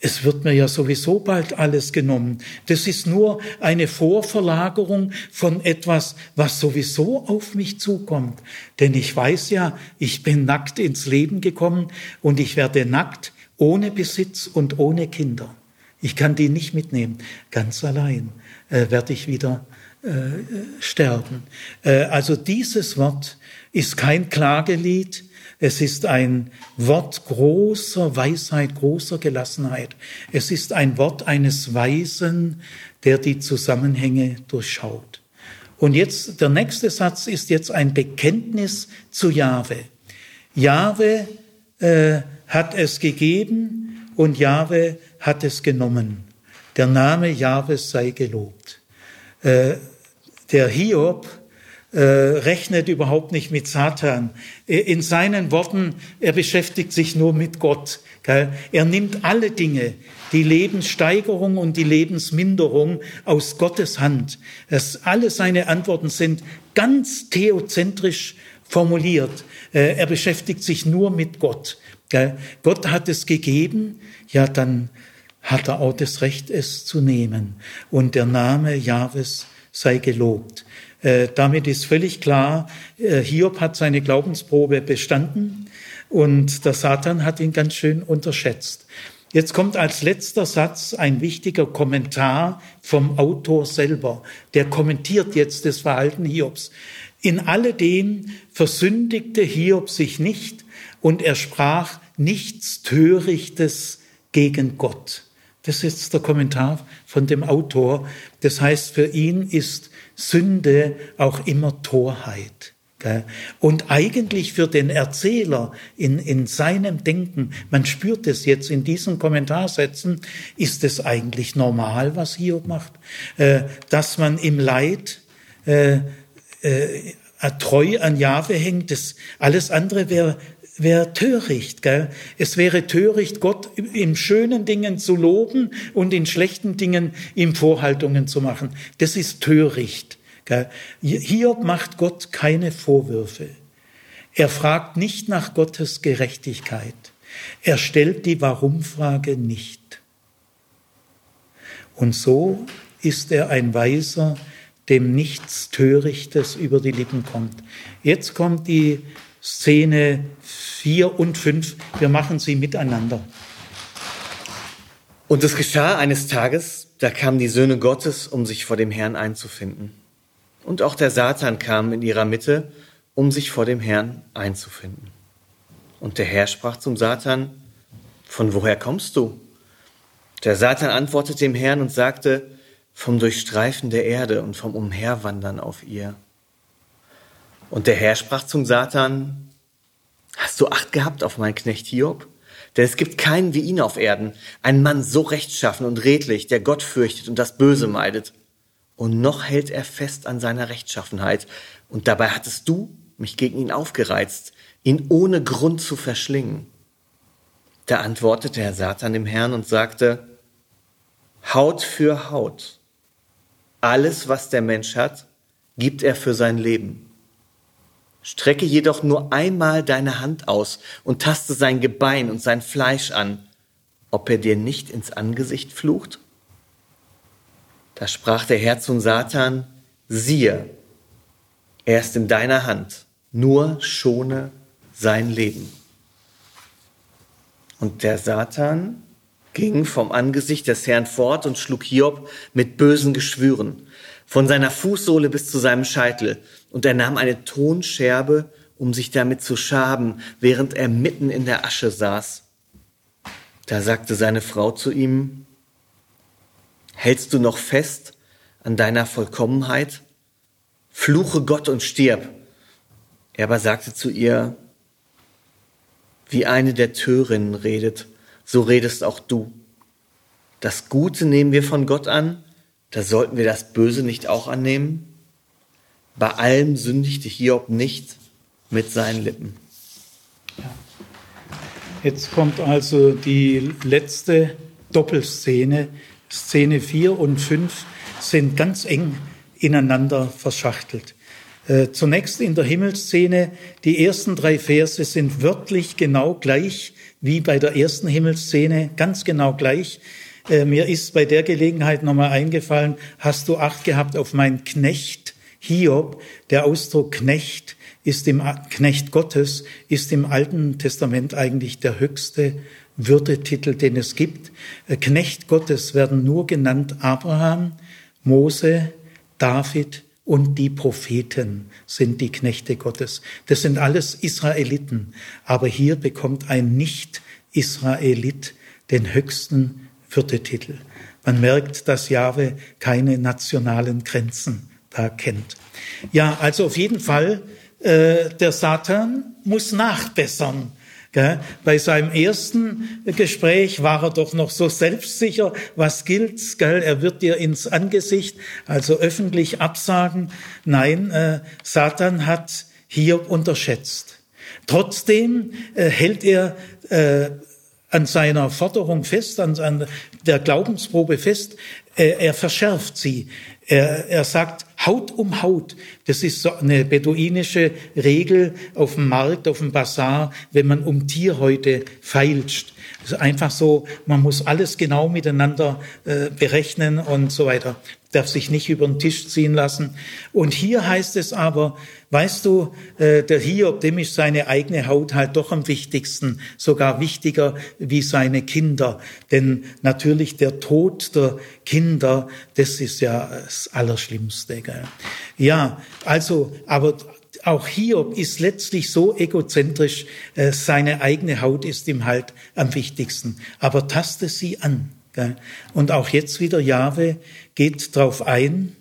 es wird mir ja sowieso bald alles genommen. Das ist nur eine Vorverlagerung von etwas, was sowieso auf mich zukommt. Denn ich weiß ja, ich bin nackt ins Leben gekommen und ich werde nackt ohne Besitz und ohne Kinder. Ich kann die nicht mitnehmen. Ganz allein äh, werde ich wieder äh, sterben. Äh, also dieses Wort ist kein Klagelied, es ist ein Wort großer Weisheit, großer Gelassenheit. Es ist ein Wort eines Weisen, der die Zusammenhänge durchschaut. Und jetzt, der nächste Satz ist jetzt ein Bekenntnis zu Jahwe. Jahwe äh, hat es gegeben und Jahwe hat es genommen. Der Name Jahwes sei gelobt. Äh, der Hiob äh, rechnet überhaupt nicht mit Satan. Äh, in seinen Worten, er beschäftigt sich nur mit Gott. Er nimmt alle Dinge, die Lebenssteigerung und die Lebensminderung aus Gottes Hand. Das, alle seine Antworten sind ganz theozentrisch formuliert. Äh, er beschäftigt sich nur mit Gott. Gott hat es gegeben, ja dann hat er auch das Recht, es zu nehmen. Und der Name Jahwes sei gelobt. Äh, damit ist völlig klar, äh, Hiob hat seine Glaubensprobe bestanden und der Satan hat ihn ganz schön unterschätzt. Jetzt kommt als letzter Satz ein wichtiger Kommentar vom Autor selber. Der kommentiert jetzt das Verhalten Hiobs. In alledem versündigte Hiob sich nicht und er sprach nichts Törichtes gegen Gott. Das ist der Kommentar von dem Autor. Das heißt, für ihn ist Sünde auch immer Torheit. Und eigentlich für den Erzähler in, in seinem Denken, man spürt es jetzt in diesen Kommentarsätzen, ist es eigentlich normal, was Hiob macht, äh, dass man im Leid äh, äh, treu an Jahwe hängt. Das, alles andere wäre wäre töricht. Gell? Es wäre töricht, Gott in schönen Dingen zu loben und in schlechten Dingen ihm Vorhaltungen zu machen. Das ist töricht. Gell? Hiob macht Gott keine Vorwürfe. Er fragt nicht nach Gottes Gerechtigkeit. Er stellt die Warum-Frage nicht. Und so ist er ein Weiser, dem nichts Törichtes über die Lippen kommt. Jetzt kommt die Szene 4 und 5. Wir machen sie miteinander. Und es geschah eines Tages, da kamen die Söhne Gottes, um sich vor dem Herrn einzufinden. Und auch der Satan kam in ihrer Mitte, um sich vor dem Herrn einzufinden. Und der Herr sprach zum Satan, von woher kommst du? Der Satan antwortete dem Herrn und sagte, vom Durchstreifen der Erde und vom Umherwandern auf ihr. Und der Herr sprach zum Satan, hast du Acht gehabt auf meinen Knecht Hiob? Denn es gibt keinen wie ihn auf Erden, einen Mann so rechtschaffen und redlich, der Gott fürchtet und das Böse meidet. Und noch hält er fest an seiner Rechtschaffenheit. Und dabei hattest du mich gegen ihn aufgereizt, ihn ohne Grund zu verschlingen. Da antwortete Herr Satan dem Herrn und sagte, Haut für Haut. Alles, was der Mensch hat, gibt er für sein Leben. Strecke jedoch nur einmal deine Hand aus und taste sein Gebein und sein Fleisch an, ob er dir nicht ins Angesicht flucht? Da sprach der Herr zum Satan, siehe, er ist in deiner Hand, nur schone sein Leben. Und der Satan ging vom Angesicht des Herrn fort und schlug Hiob mit bösen Geschwüren, von seiner Fußsohle bis zu seinem Scheitel und er nahm eine Tonscherbe, um sich damit zu schaben, während er mitten in der Asche saß. Da sagte seine Frau zu ihm, Hältst du noch fest an deiner Vollkommenheit? Fluche Gott und stirb. Er aber sagte zu ihr, wie eine der Törinnen redet, so redest auch du. Das Gute nehmen wir von Gott an, da sollten wir das Böse nicht auch annehmen? Bei allem sündigte Hiob nicht mit seinen Lippen. Jetzt kommt also die letzte Doppelszene. Szene 4 und 5 sind ganz eng ineinander verschachtelt. Äh, zunächst in der Himmelsszene, die ersten drei Verse sind wörtlich genau gleich wie bei der ersten Himmelsszene, ganz genau gleich. Äh, mir ist bei der Gelegenheit nochmal eingefallen, hast du Acht gehabt auf meinen Knecht, Hiob, der Ausdruck Knecht ist im Knecht Gottes ist im Alten Testament eigentlich der höchste Würdetitel, den es gibt. Äh, Knecht Gottes werden nur genannt Abraham, Mose, David und die Propheten sind die Knechte Gottes. Das sind alles Israeliten. Aber hier bekommt ein Nicht-Israelit den höchsten Würdetitel. Man merkt, dass Jahwe keine nationalen Grenzen da kennt. Ja, also auf jeden Fall, äh, der Satan muss nachbessern. Gell? Bei seinem ersten Gespräch war er doch noch so selbstsicher, was gilt, gell? er wird dir ins Angesicht, also öffentlich absagen. Nein, äh, Satan hat Hiob unterschätzt. Trotzdem äh, hält er äh, an seiner Forderung fest, an, an der Glaubensprobe fest. Er, er verschärft sie. Er, er sagt Haut um Haut. Das ist so eine beduinische Regel auf dem Markt, auf dem Bazar, wenn man um Tierhäute feilscht. Also einfach so, man muss alles genau miteinander äh, berechnen und so weiter. Darf sich nicht über den Tisch ziehen lassen. Und hier heißt es aber, weißt du, äh, der Hiob, dem ist seine eigene Haut halt doch am wichtigsten, sogar wichtiger wie seine Kinder. Denn natürlich der Tod der Kinder, das ist ja das Allerschlimmste. Gell? Ja, also, aber auch Hiob ist letztlich so egozentrisch, äh, seine eigene Haut ist ihm halt am wichtigsten. Aber taste sie an. Und auch jetzt wieder Jahwe geht drauf ein.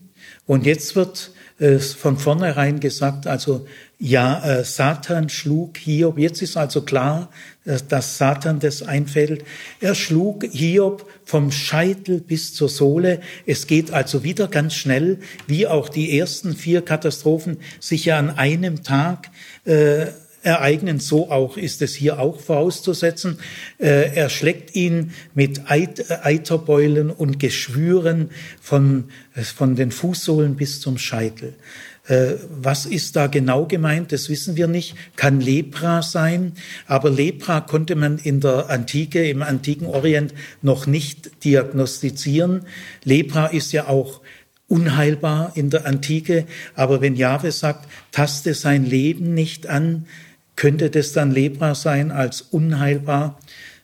Und jetzt wird äh, von vornherein gesagt, also ja, äh, Satan schlug Hiob. Jetzt ist also klar, äh, dass Satan das einfällt. Er schlug Hiob vom Scheitel bis zur Sohle. Es geht also wieder ganz schnell, wie auch die ersten vier Katastrophen sich ja an einem Tag äh, ereignen. So auch ist es hier auch vorauszusetzen. Äh, er schlägt ihn mit Eiterbeulen und Geschwüren von, von den Fußsohlen bis zum Scheitel. Äh, was ist da genau gemeint? Das wissen wir nicht. Kann Lepra sein, aber Lepra konnte man in der Antike, im antiken Orient noch nicht diagnostizieren. Lepra ist ja auch unheilbar in der Antike, aber wenn Jahwe sagt, taste sein Leben nicht an, könnte das dann Lepra sein als unheilbar?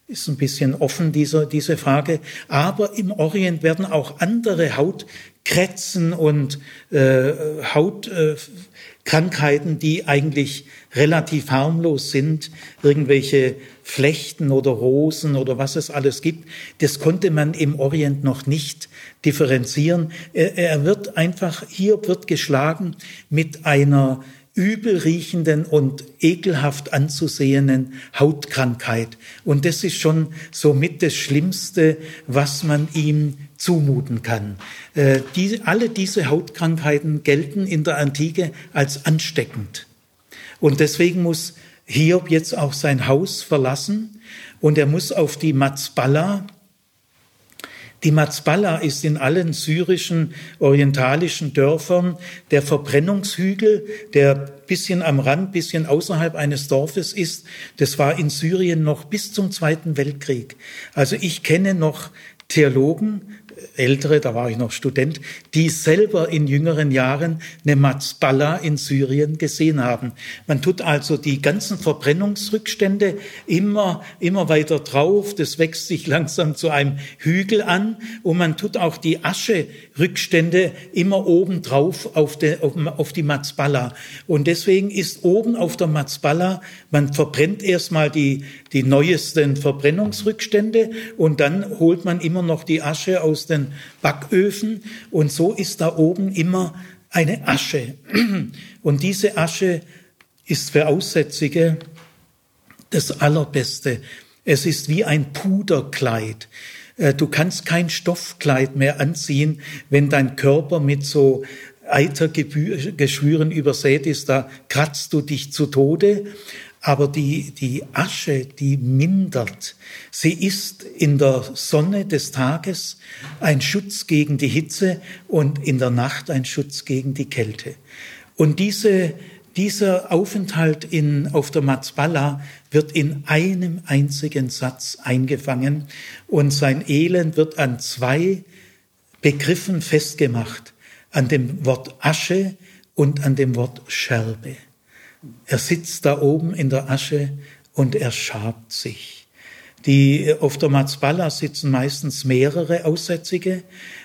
Ist ein bisschen offen, dieser, diese Frage. Aber im Orient werden auch andere Hautkrätzen und äh, Hautkrankheiten, äh, die eigentlich relativ harmlos sind, irgendwelche Flechten oder Rosen oder was es alles gibt, das konnte man im Orient noch nicht differenzieren. Er, er wird einfach, hier wird geschlagen mit einer übel riechenden und ekelhaft anzusehenden Hautkrankheit. Und das ist schon somit das Schlimmste, was man ihm zumuten kann. Äh, die, alle diese Hautkrankheiten gelten in der Antike als ansteckend. Und deswegen muss Hiob jetzt auch sein Haus verlassen und er muss auf die Mazbala, die Mazbala ist in allen syrischen, orientalischen Dörfern der Verbrennungshügel, der bisschen am Rand, bisschen außerhalb eines Dorfes ist. Das war in Syrien noch bis zum Zweiten Weltkrieg. Also ich kenne noch Theologen, Ältere, da war ich noch Student, die selber in jüngeren Jahren eine Mazbala in Syrien gesehen haben. Man tut also die ganzen Verbrennungsrückstände immer, immer weiter drauf. Das wächst sich langsam zu einem Hügel an und man tut auch die Ascherückstände immer oben drauf auf, auf, auf die Mazbala. Und deswegen ist oben auf der Mazbala, man verbrennt erstmal die, die neuesten Verbrennungsrückstände und dann holt man immer noch die Asche aus den Backöfen und so ist da oben immer eine Asche. Und diese Asche ist für Aussätzige das Allerbeste. Es ist wie ein Puderkleid. Äh, du kannst kein Stoffkleid mehr anziehen, wenn dein Körper mit so Eitergeschwüren übersät ist, da kratzt du dich zu Tode. Aber die, die Asche, die mindert. Sie ist in der Sonne des Tages ein Schutz gegen die Hitze und in der Nacht ein Schutz gegen die Kälte. Und diese, dieser Aufenthalt in, auf der Mazbala wird in einem einzigen Satz eingefangen und sein Elend wird an zwei Begriffen festgemacht, an dem Wort Asche und an dem Wort Scherbe. Er sitzt da oben in der Asche und er schabt sich. Die auf der Mazbala sitzen meistens mehrere Aussätzige.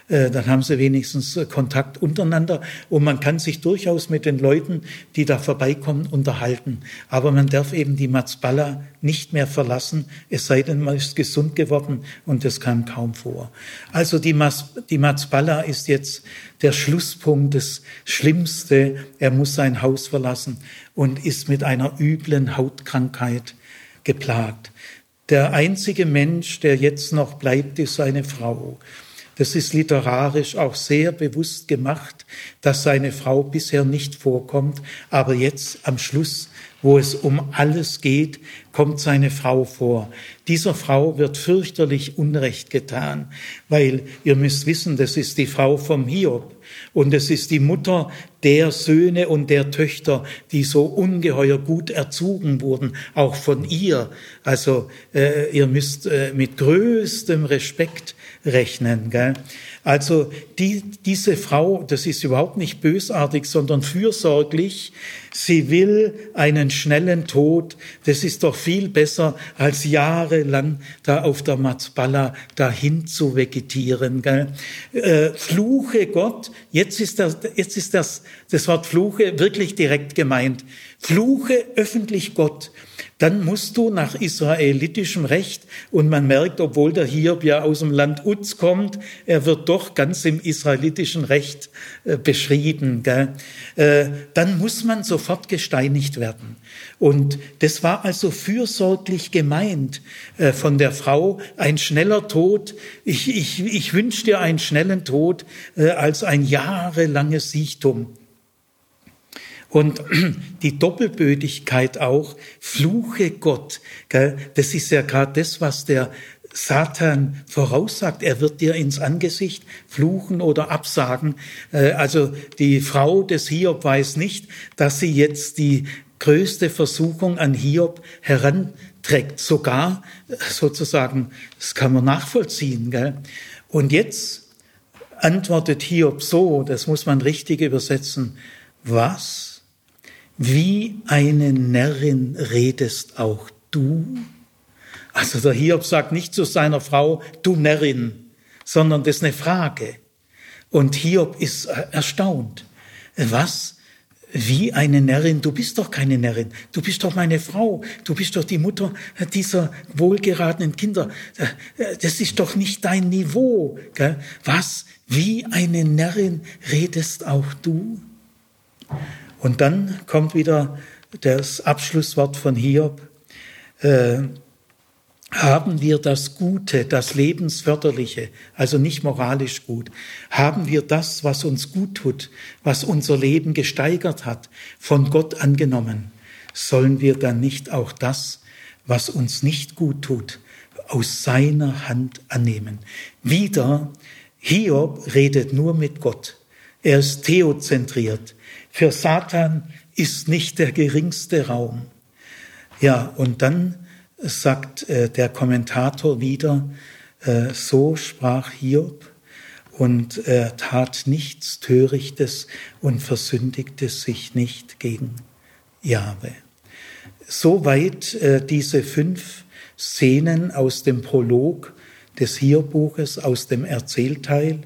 Äh, dann haben sie wenigstens äh, Kontakt untereinander und man kann sich durchaus mit den Leuten, die da vorbeikommen, unterhalten. Aber man darf eben die Mazbala nicht mehr verlassen, es sei denn, man ist gesund geworden und das kam kaum vor. Also die, Mas, die Mazbala ist jetzt der Schlusspunkt, das Schlimmste. Er muss sein Haus verlassen und ist mit einer üblen Hautkrankheit geplagt. Der einzige Mensch, der jetzt noch bleibt, ist seine Frau. Das ist literarisch auch sehr bewusst gemacht, dass seine Frau bisher nicht vorkommt, aber jetzt am Schluss wo es um alles geht, kommt seine Frau vor. Dieser Frau wird fürchterlich Unrecht getan, weil ihr müsst wissen, das ist die Frau vom Hiob. Und es ist die Mutter der Söhne und der Töchter, die so ungeheuer gut erzogen wurden, auch von ihr. Also äh, ihr müsst äh, mit größtem Respekt rechnen. Gell? Also die, diese Frau, das ist überhaupt nicht bösartig, sondern fürsorglich. Sie will einen schnellen Tod. Das ist doch viel besser, als jahrelang da auf der Mazbala dahin zu vegetieren. Gell? Äh, Fluche Gott. Jetzt ist, das, jetzt ist das, das Wort Fluche wirklich direkt gemeint. Fluche öffentlich Gott dann musst du nach israelitischem Recht, und man merkt, obwohl der Hiob ja aus dem Land Uz kommt, er wird doch ganz im israelitischen Recht äh, beschrieben, gell? Äh, dann muss man sofort gesteinigt werden. Und das war also fürsorglich gemeint äh, von der Frau, ein schneller Tod. Ich, ich, ich wünsche dir einen schnellen Tod äh, als ein jahrelanges Siechtum. Und die Doppelbödigkeit auch, fluche Gott, gell? das ist ja gerade das, was der Satan voraussagt, er wird dir ins Angesicht fluchen oder absagen. Äh, also die Frau des Hiob weiß nicht, dass sie jetzt die größte Versuchung an Hiob heranträgt. Sogar sozusagen, das kann man nachvollziehen. Gell? Und jetzt antwortet Hiob so, das muss man richtig übersetzen, was wie eine Närrin redest auch du. Also der Hiob sagt nicht zu seiner Frau, du Närrin, sondern das ist eine Frage. Und Hiob ist erstaunt. Was? Wie eine Närrin? Du bist doch keine Närrin. Du bist doch meine Frau. Du bist doch die Mutter dieser wohlgeratenen Kinder. Das ist doch nicht dein Niveau. Was? Wie eine Närrin redest auch du? Und dann kommt wieder das Abschlusswort von Hiob. Äh, haben wir das Gute, das Lebensförderliche, also nicht moralisch gut, haben wir das, was uns gut tut, was unser Leben gesteigert hat, von Gott angenommen, sollen wir dann nicht auch das, was uns nicht gut tut, aus seiner Hand annehmen. Wieder, Hiob redet nur mit Gott. Er ist theozentriert. Für Satan ist nicht der geringste Raum. Ja, und dann sagt äh, der Kommentator wieder, äh, so sprach Hiob und er tat nichts Törichtes und versündigte sich nicht gegen Jahwe. Soweit äh, diese fünf Szenen aus dem Prolog des Hiob-Buches, aus dem Erzählteil.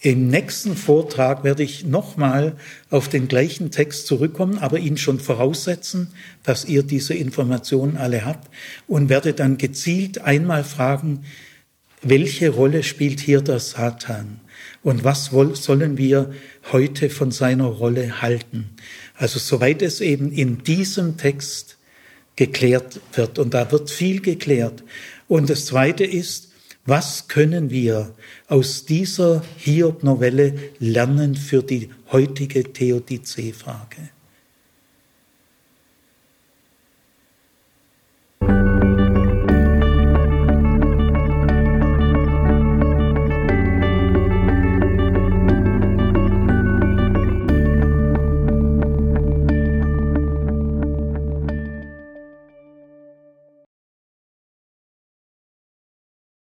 Im nächsten Vortrag werde ich nochmal auf den gleichen Text zurückkommen, aber ihn schon voraussetzen, dass ihr diese Informationen alle habt und werde dann gezielt einmal fragen, welche Rolle spielt hier der Satan und was sollen wir heute von seiner Rolle halten? Also soweit es eben in diesem Text geklärt wird und da wird viel geklärt. Und das Zweite ist, was können wir aus dieser Hiob-Novelle lernen für die heutige Theodizee-Frage?